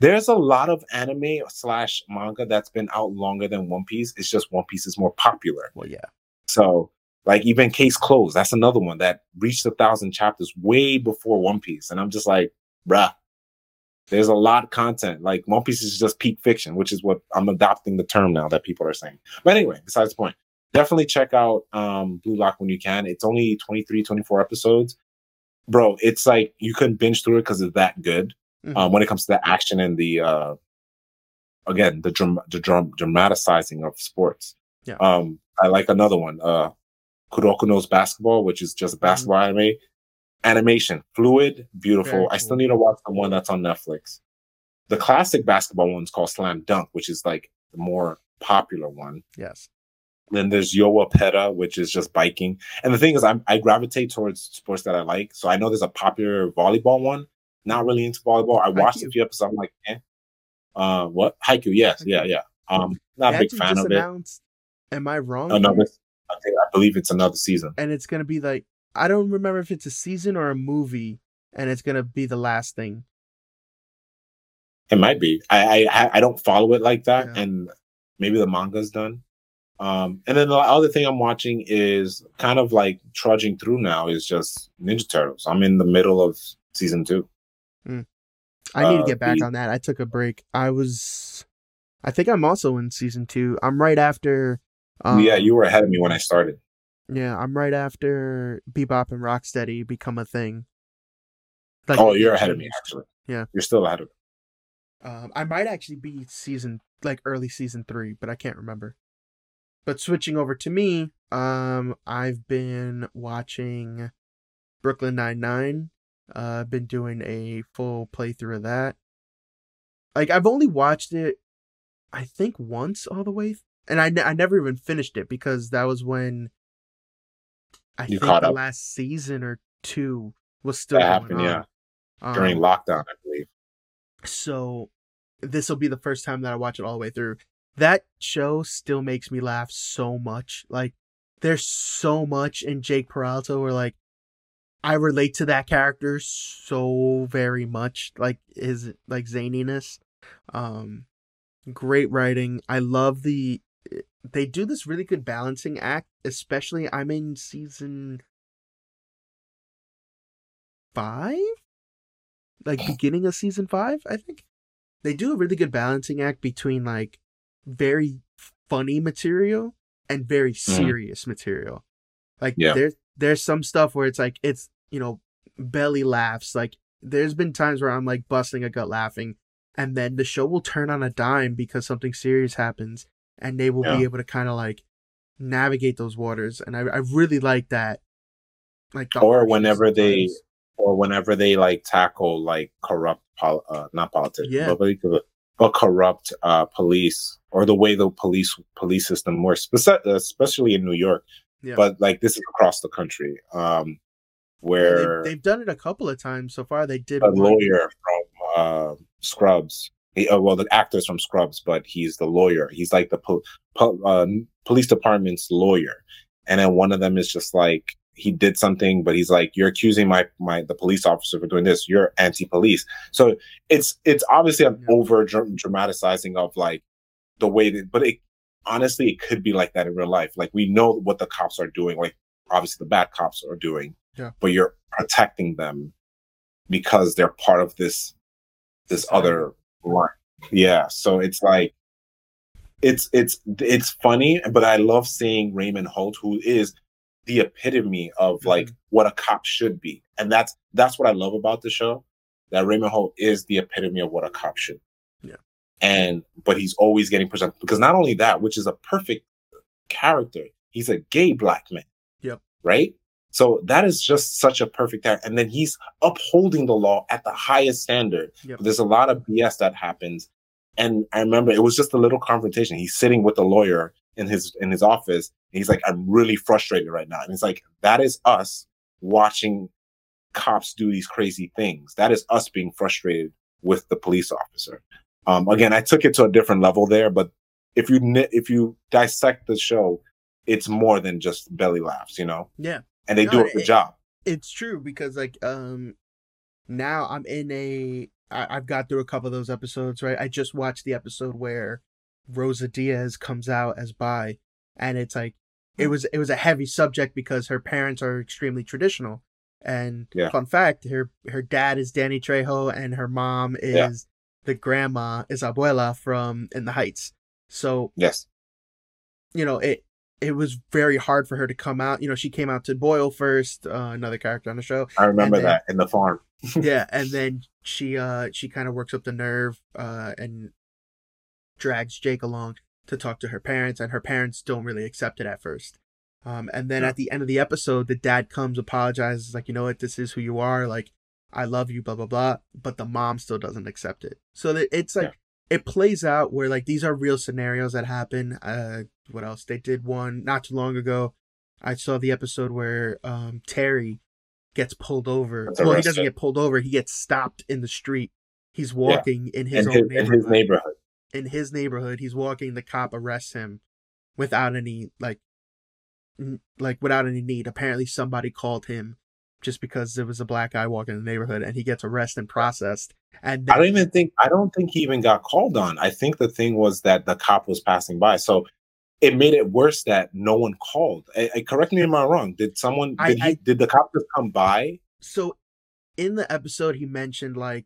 There's a lot of anime slash manga that's been out longer than One Piece. It's just One Piece is more popular. Well, yeah. So, like even Case Closed, that's another one that reached a thousand chapters way before One Piece, and I'm just like, bruh. There's a lot of content. Like One Piece is just peak fiction, which is what I'm adopting the term now that people are saying. But anyway, besides the point, definitely check out um, Blue Lock when you can. It's only 23, 24 episodes. Bro, it's like you couldn't binge through it because it's that good Mhm. um, when it comes to the action and the uh, again the dram- the dram- dramatizing of sports. Yeah. Um, I like another one, uh, Kuroko no basketball, which is just a basketball anime. Animation, fluid, beautiful. Very I still need to watch the one that's on Netflix. The classic basketball one's called Slam Dunk, which is like the more popular one. Yes. Then there's Yowapeda, which is just biking. And the thing is, I'm, I gravitate towards sports that I like. So I know there's a popular volleyball one. Not really into volleyball. I watched a Haikyuu. few episodes. I'm like, eh. Uh, what? Haiku? Yes, yeah, yeah. Um, not They a big fan of it. Am I wrong? Another. I, think, I believe it's another season. And it's gonna be like I don't remember if it's a season or a movie, and it's gonna be the last thing. It might be. I I I don't follow it like that, Yeah. and maybe the manga's done. Um, and then the other thing I'm watching is kind of like trudging through now is just Ninja Turtles. I'm in the middle of season two. I need to Uh, get back the- on that. I took a break. I was, I think I'm also in season two. I'm right after. Um, yeah, you were ahead of me when I started. Yeah, I'm right after Bebop and Rocksteady become a thing. Like, oh, you're ahead of me actually. Yeah. you're still ahead of me. Um, I might actually be season like early season three, but I can't remember. But switching over to me, um, I've been watching Brooklyn Nine Nine. Uh, I've been doing a full playthrough of that. Like I've only watched it, I think once all the way, th- and I, I never even finished it because that was when I You think caught the up. last season or two was still That happened, yeah, on. during Um, lockdown, I believe. so this will be the first time that I watch it all the way through. That show still makes me laugh so much. Like there's so much in Jake Peralta where like I relate to that character so very much. Like his like zaniness. Um great writing. I love the they do this really good balancing act, especially I'm in season five? Like beginning of season five, I think. They do a really good balancing act between like very funny material and very serious material. Like Yeah. there's there's some stuff where it's like it's you know belly laughs. Like there's been times where I'm like busting a gut laughing, and then the show will turn on a dime because something serious happens, and they will Yeah. be able to kind of like navigate those waters. And I I really like that. Like the Or whenever they- Or whenever they like tackle like corrupt, pol- uh, not politics, Yeah. but, but, but corrupt uh, police, or the way the police police system works, especially in New York. Yeah. But like this is across the country, um, where they, have done it a couple of times so far. They did a one- lawyer from uh, Scrubs. He, uh, well, the actor's from Scrubs, but he's the lawyer. He's like the po- po- uh, police department's lawyer. And then one of them is just like he did something, but he's like, "You're accusing my my the police officer for doing this. You're anti-police." So it's it's obviously an Yeah. over dra- dramatizing of like the way that, but it honestly it could be like that in real life. Like we know what the cops are doing. Like obviously the bad cops are doing, Yeah. but you're protecting them because they're part of this this other line. Yeah. So it's like it's it's it's funny, but I love seeing Raymond Holt, who is the epitome of mm-hmm. like what a cop should be. And that's that's what I love about the show. That Raymond Holt is the epitome of what a cop should. be. Yeah. And but he's always getting presented because not only that, which is a perfect character. He's a gay black man. Yep. Right? So that is just such a perfect character. And then he's upholding the law at the highest standard. Yep. There's a lot of BS that happens. And I remember it was just a little confrontation. He's sitting with the lawyer in his in his office. And he's like, I'm really frustrated right now. And it's like, that is us watching cops do these crazy things. That is us being frustrated with the police officer. Um, again, I took it to a different level there, but if you if you dissect the show, it's more than just belly laughs, you know. Yeah. And they No, do a good it- job. it's true because like um now i'm in a I, i've got through a couple of those episodes right i just watched the episode where rosa diaz comes out as bi and it's like Hmm. it was it was a heavy subject because her parents are extremely traditional and Yeah. fun fact her her dad is danny trejo and her mom is Yeah. the grandma is abuela from in the heights so Yes. you know it it was very hard for her to come out you know she came out to boyle first uh, another character on the show I remember then- that in the farm. [LAUGHS] yeah and then she uh she kind of works up the nerve uh and drags jake along to talk to her parents and her parents don't really accept it at first. Um and then Yeah. at the end of the episode the dad comes apologizes like you know what? This is who you are. Like i love you blah blah blah. But the mom still doesn't accept it. So that it's like Yeah. it plays out where like these are real scenarios that happen. Uh what else? They did one not too long ago. I saw the episode where um terry gets pulled over. Well he doesn't get pulled over. He gets stopped in the street. He's walking in his in own his, in his neighborhood. In his neighborhood he's walking the cop arrests him without any like n- like without any need apparently somebody called him just because there was a black guy walking in the neighborhood and he gets arrested and processed and I don't even think I don't think he even got called on. I think the thing was that the cop was passing by. So it made it worse that no one called. I, I- correct me if I'm wrong. Did someone I- did he I- did the cop just come by? so in the episode he mentioned like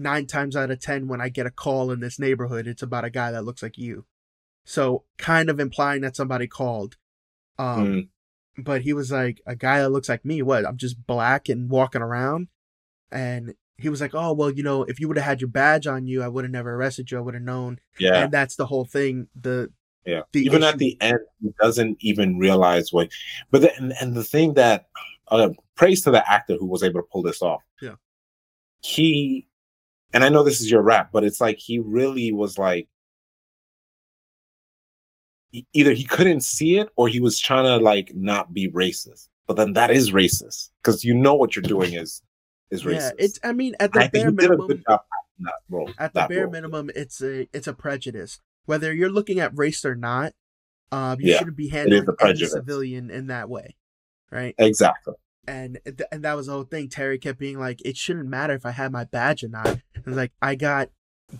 nine times out of ten when i get a call in this neighborhood it's about a guy that looks like you so kind of implying that somebody called um Mm, but he was like a guy that looks like me what i'm just black and walking around and he was like oh well you know if you would have had your badge on you i would have never arrested you i would have known yeah. and that's the whole thing the Yeah. the even at the end, he doesn't even realize what. But the, and, and the thing that uh, praise to the actor who was able to pull this off. Yeah. He, and I know this is your rap, but it's like he really was like. Either he couldn't see it, or he was trying to like not be racist. But then that is racist because you know what you're doing is is racist. yeah it's i mean at the I bare a minimum good job that role. at the bare role. minimum it's a it's a prejudice whether you're looking at race or not um you Yeah, shouldn't be handling a prejudice. civilian in that way right Exactly. And th- and that was the whole thing. Terry kept being like it shouldn't matter if i had my badge or not. And like i got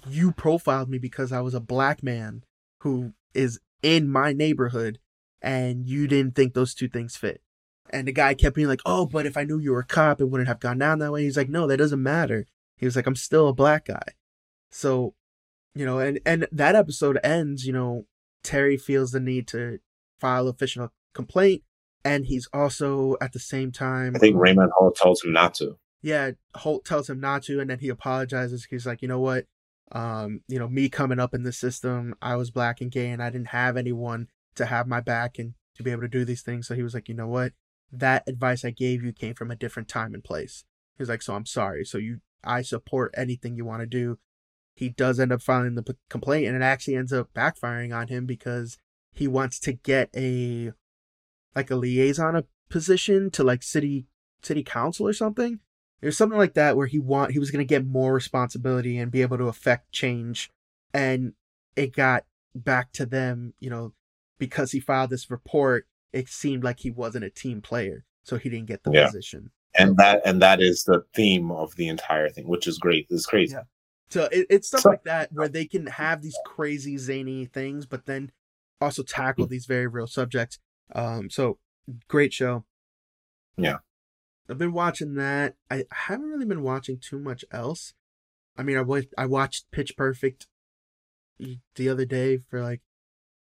you profiled me because i was a black man who is in my neighborhood and you didn't think those two things fit. And the guy kept being like oh but if i knew you were a cop it wouldn't have gone down that way. He's like no that doesn't matter. He was like i'm still a black guy. So you know and and that episode ends you know terry feels the need to file a official complaint and he's also at the same time I think Raymond Holt tells him not to. yeah holt tells him not to and then he apologizes. He's like you know what? Um you know me coming up in the system i was black and gay and i didn't have anyone to have my back and to be able to do these things. So he was like you know what? That advice i gave you came from a different time and place. He's like so i'm sorry. So you i support anything you want to do. He does end up filing the p- complaint and it actually ends up backfiring on him because he wants to get a like a liaison a position to like city city council or something there's something like that where he want he was going to get more responsibility and be able to affect change and it got back to them you know because he filed this report it seemed like he wasn't a team player so he didn't get the Yeah. position and that and that is the theme of the entire thing, which is great. It's crazy. Yeah. so it, it's stuff So- like that where they can have these crazy zany things but then also tackle mm. these very real subjects um so great show Yeah. i've been watching that i haven't really been watching too much else i mean i wa- i watched pitch perfect the other day for like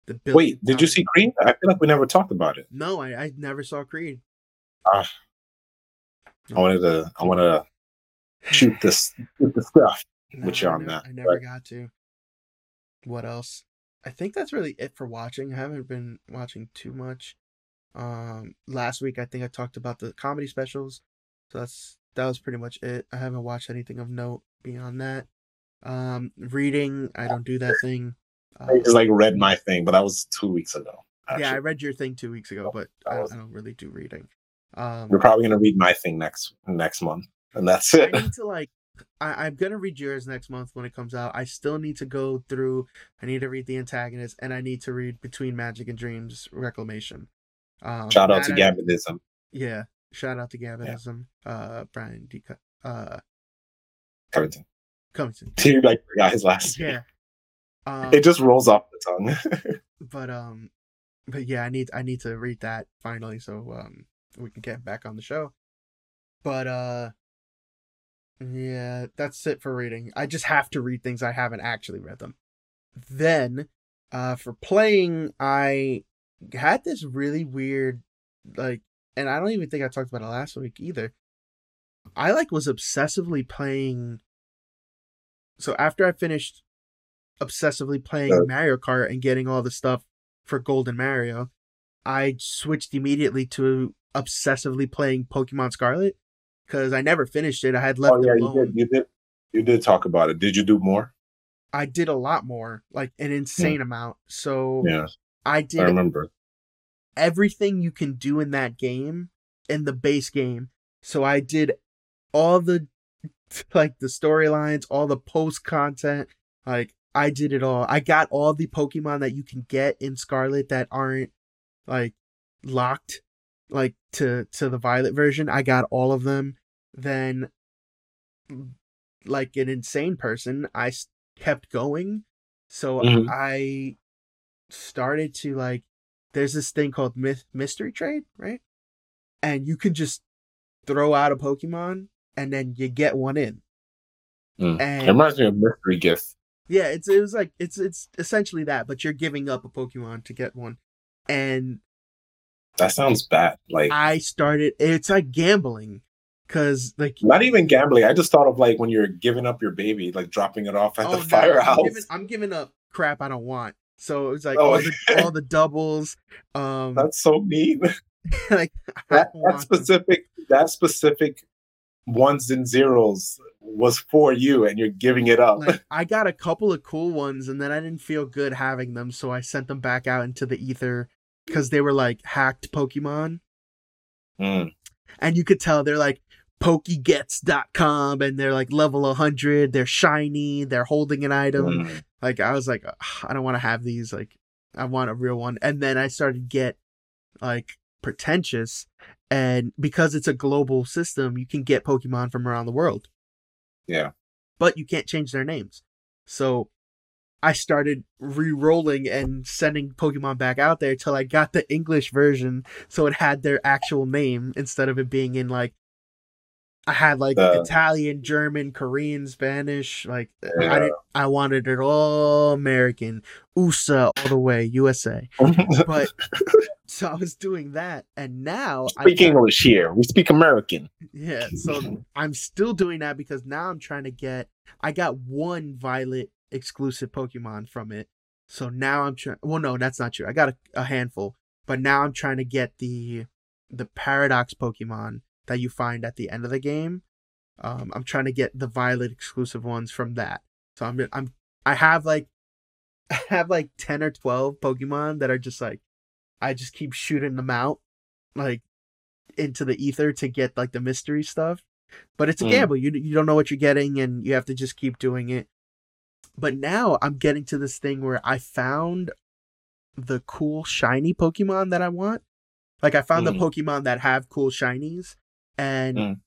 the billionth Wait, did you see Creed? I feel like we never talked about it. no i i never saw creed Ah. I wanted to. I wanted to shoot this shoot the stuff. No, with you on never- that, i never but- got to what else I think that's really it for watching. I haven't been watching too much. Um, last week I think I talked about the comedy specials, so that's that was pretty much it. I haven't watched anything of note beyond that. Um, reading, I don't do that thing. I just like read my thing, but that was two weeks ago. Yeah, I read your thing two weeks ago, but I, I don't really do reading. Um, We're probably gonna read my thing next next month, and that's it. I need to [LAUGHS] like I, I'm gonna read yours next month when it comes out. I still need to go through I need to read the antagonist and I need to read Between Magic and Dreams Reclamation. Um Shout out to Gavinism. Yeah. Shout out to Gavinism. Uh Brian D uh Covington. Covington. [LAUGHS] He like forgot his last name. Yeah. Um, It just rolls off the tongue. [LAUGHS] but um but yeah, I need I need to read that finally so um we can get back on the show. But uh yeah, that's it for reading. I just have to read things I haven't actually read them. Then uh for playing I had this really weird like and I don't even think I talked about it last week either. I like was obsessively playing so after I finished obsessively playing Uh. Mario Kart and getting all the stuff for Golden Mario, I switched immediately to obsessively playing Pokemon Scarlet because I never finished it. I had left oh yeah, it you alone. did. You did. You did talk about it. Did you do more? I did a lot more, like an insane amount. So Yeah, I I did remember. everything you can do in that game in the base game. So I did all the [LAUGHS] like the storylines, all the post content. Like I did it all. I got all the Pokemon that you can get in Scarlet that aren't like locked like to to the Violet version. I got all of them. Then like an insane person, I kept going. So Mhm. I started to like there's this thing called myth mystery trade, right? And you can just throw out a Pokemon and then you get one in. Mm. And It reminds me of mystery gift. yeah, it's it was like it's it's essentially that, but you're giving up a Pokemon to get one. And That sounds bad. Like I started it's like gambling cuz like not even gambling. I just thought of like when you're giving up your baby, like dropping it off at oh, the no, firehouse. I'm giving, I'm giving up crap I don't want. So it was like Oh, all the [LAUGHS] all the doubles um That's so mean. [LAUGHS] [LAUGHS] like That, that want them. specific that specific ones and zeros was for you, and you're giving it up. like I got a couple of cool ones and then I didn't feel good having them, so I sent them back out into the ether because they were like hacked Pokemon. Mm. And you could tell they're like pokegets.com and they're like level 100, they're shiny, they're holding an item. Mm. Like I was like I don't want to have these like I want a real one. And then I started to get like pretentious and because it's a global system, you can get Pokemon from around the world Yeah. but you can't change their names. So I started re-rolling and sending Pokemon back out there till I got the English version, so it had their actual name instead of it being in like I had like The- Italian, German, Korean, Spanish. Like Yeah. I did, I wanted it all American, USA all the way, USA. But [LAUGHS] so I was doing that, and now I speak got- English here. We speak American. yeah, so I'm still doing that because now I'm trying to get. I got one Violet exclusive Pokemon from it, so now I'm trying. Well, no, that's not true. I got a, a handful, but now I'm trying to get the the Paradox Pokemon that you find at the end of the game. Um, I'm trying to get the Violet exclusive ones from that. So I'm I'm I have like [LAUGHS] I have like ten or twelve Pokemon that are just like I just keep shooting them out like into the ether to get like the mystery stuff. But it's a Mm. gamble. You you don't know what you're getting and you have to just keep doing it. But now I'm getting to this thing where I found the cool shiny Pokemon that I want. Like I found Mm. the Pokemon that have cool shinies and Mm.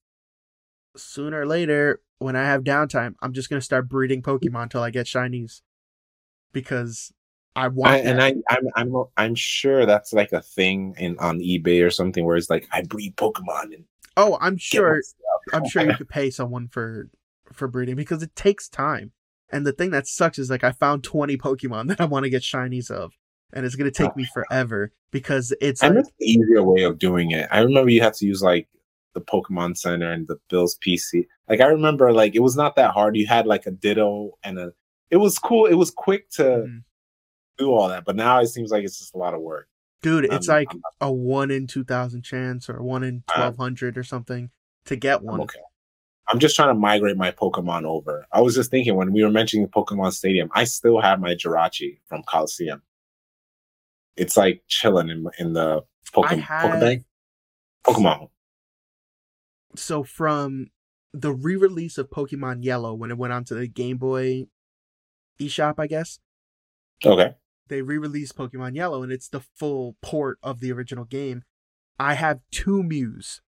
sooner or later when I have downtime, I'm just going to start breeding Pokemon till I get shinies because I want. I, and I, I'm, I'm, I'm sure that's like a thing in on eBay or something where it's like I breed Pokemon and Oh, I'm sure. I'm sure you [LAUGHS] could pay someone for for breeding because it takes time. And the thing that sucks is like I found 20 Pokemon [LAUGHS] that I want to get shinies of, and it's gonna take me forever because it's And like, that's the easier way of doing it. I remember you had to use like the Pokemon Center and the Bill's PC. Like I remember, like it was not that hard. You had like a Ditto and a. It was cool. It was quick to Mhm. do all that. But now it seems like it's just a lot of work. Dude, it's I'm- like I'm a one in two thousand chance or one in Uh, twelve hundred or something to get I'm one. okay. I'm just trying to migrate my Pokemon over. I was just thinking when we were mentioning Pokemon Stadium, I still have my Jirachi from Colosseum. It's like chilling in in the Pokemon have Pokebank. Pokemon. So from the re-release of Pokemon Yellow when it went onto the Game Boy eShop, I guess Okay. they re-released Pokemon Yellow and it's the full port of the original game. I have two Mews,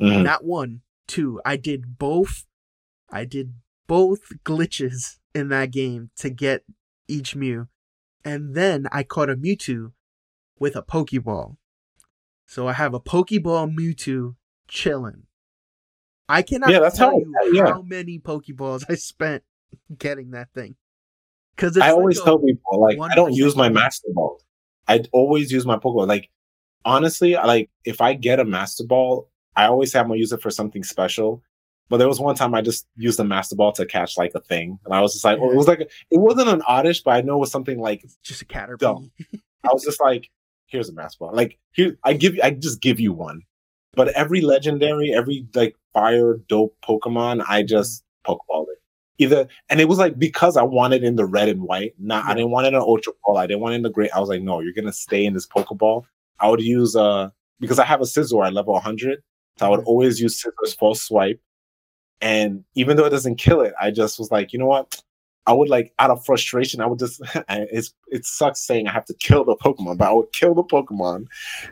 Mhm. not one, two. I did both. I did both glitches in that game to get each Mew, and then I caught a Mewtwo with a Pokeball. So I have a Pokeball Mewtwo chilling. I cannot Yeah, that's tell how- you yeah. how many Pokeballs [LAUGHS] I spent getting that thing. Because I always tell people like I don't use my. Master Ball. I always use my Pokeball. Like honestly, like if I get a Master Ball, I always have to use it for something special. But there was one time I just used the Master Ball to catch like a thing, and I was just like, oh, it was like it wasn't an oddish, but I know it was something like just a caterpillar. I was just like, here's a Master Ball. Like here, I give you, I just give you one. But every legendary, every like fire dope Pokemon, I just Pokeball it. Either and it was like because I wanted in the red and white. Not I didn't want it in an Ultra Ball. I didn't want it in the gray. I was like, no, you're gonna stay in this Pokeball. I would use uh because I have a Scizor at level 100, so I would Mhm. always use Scizor's false swipe. And even though it doesn't kill it, I just was like, you know what? I would like out of frustration, I would just [LAUGHS] it's it sucks saying I have to kill the Pokemon, but I would kill the Pokemon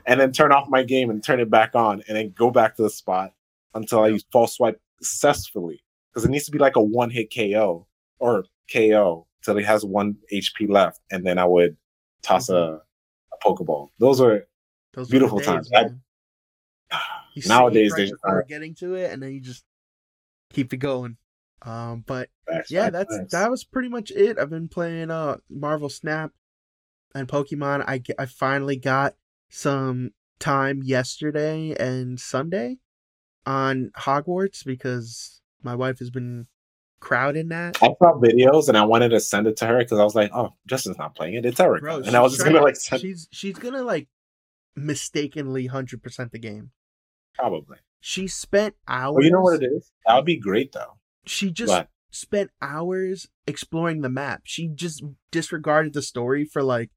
and then turn off my game and turn it back on and then go back to the spot until I use false swipe successfully. Because it needs to be like a one hit KO or KO till he has one HP left, and then I would toss a, mm-hmm. a Pokeball. Those are Those Beautiful days, times. I- [SIGHS] nowadays right they are getting to it, and then you just keep it going. Um, but facts, yeah, facts, that's facts. that was pretty much it. I've been playing uh Marvel Snap and Pokemon. I I finally got some time yesterday and Sunday on Hogwarts because my wife has been crowding that. I saw videos and I wanted to send it to her because I was like, "Oh, Justin's not playing it; it's Erica." Bro, and I was just gonna like send she's she's gonna like mistakenly hundred percent the game. probably. She spent hours. Well, you know what it is? That would be great though. She just spent hours exploring the map. She just disregarded the story for like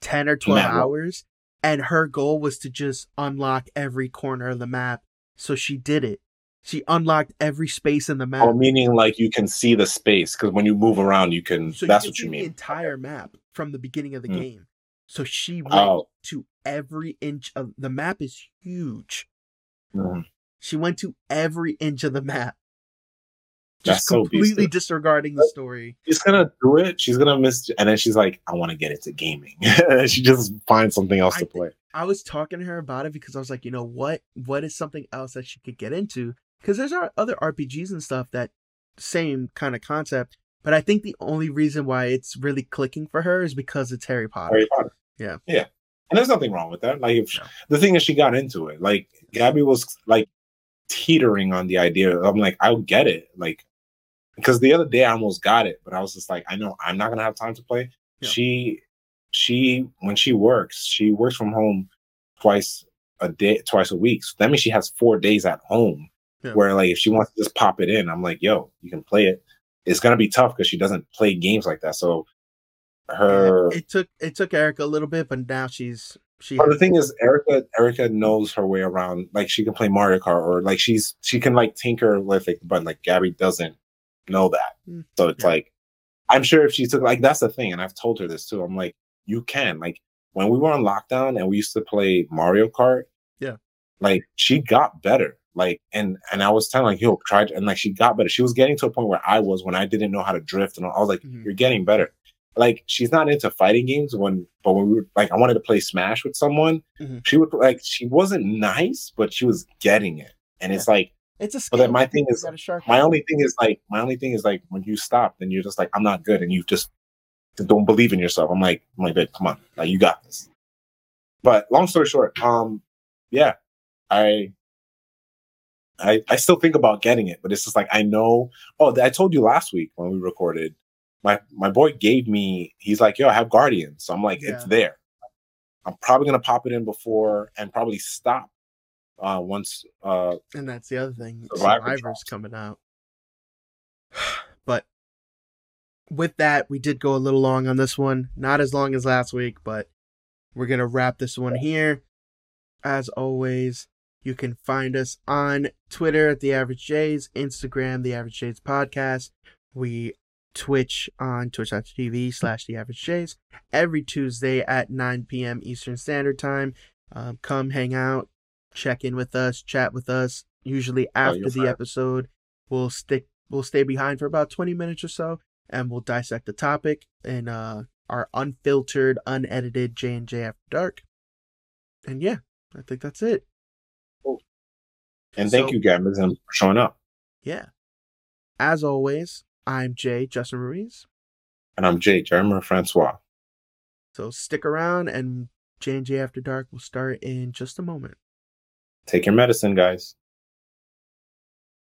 10 or 12 Map. hours. And her goal was to just unlock every corner of the map. So she did it. She unlocked every space in the map. oh, meaning like you can see the space because when you move around, you can. so that's you can what you the mean. entire map from the beginning of the Mm. game. So she went Oh, to every inch of the map is huge. mhm. She went to every inch of the map. That's Just so completely beastly. disregarding the story. she's gonna do it. She's gonna miss, and then she's like, "I want to get into gaming." [LAUGHS] she just finds something else I to play. I was talking to her about it because I was like, you know what? What is something else that she could get into? Because there's our other RPGs and stuff that same kind of concept. But I think the only reason why it's really clicking for her is because it's Harry Potter. Harry Potter. Yeah. yeah, and there's nothing wrong with that. Like, if No. the thing is, she got into it. Like, Gabby was like teetering on the idea. I'm like, I'll get it. Like, because the other day I almost got it, but I was just like, I know I'm not gonna have time to play. Yeah. She, she, when she works, she works from home twice a day, twice a week. So that means she has four days at home. Yeah. Where like if she wants to just pop it in, I'm like, yo, you can play it. It's gonna be tough because she doesn't play games like that. So her It took it took Erica a little bit, but now she's she. but the thing is, Erica Erica knows her way around. Like she can play Mario Kart, or like she's she can like tinker with it, but like Gabby doesn't know that. Mm, So it's yeah. like, I'm sure if she took like that's the thing, and I've told her this too. I'm like, you can like when we were on lockdown and we used to play Mario Kart. Yeah. like she got better. Like and and I was telling like, yo, try and like she got better. She was getting to a point where I was when I didn't know how to drift, and I was like, Mhm. you're getting better. Like she's not into fighting games when, but when we were like, I wanted to play Smash with someone. Mhm. She would like she wasn't nice, but she was getting it, and it's like it's a but skill. then my thing is- my only thing is like my only thing is like when you stop, then you're just like I'm not good, and you just don't believe in yourself. I'm like, I'm like, babe, come on, like you got this. But long story short, um, yeah, I. I, I still think about getting it, but it's just like I know. Oh, I told you last week when we recorded my my boy gave me. He's like, "Yo, I have Guardians," so I'm like, "It's there." I'm probably gonna pop it in before and probably stop uh once uh And that's the other thing. Survivor Survivor's drops. coming out. [SIGHS] But with that, we did go a little long on this one. Not as long as last week, but we're going to wrap this one here. As always, you can find us on Twitter at The Average Js, Instagram, The Average Js Podcast. We Twitch on twitch.tv slash The Average Js every Tuesday at 9 p.m. Eastern Standard Time. Um, come hang out, check in with us, chat with us. Usually after you're the episode, we'll stick we'll stay behind for about 20 minutes or so and we'll dissect the topic in uh our unfiltered, unedited J and J After Dark. And yeah, I think that's it. and thank So- you, Gavin, for showing up. Yeah. As always, I'm Jay Justin Ruiz. And I'm Jay Jeremy Francois. So stick around and J and J After Dark will start in just a moment. Take your medicine, guys.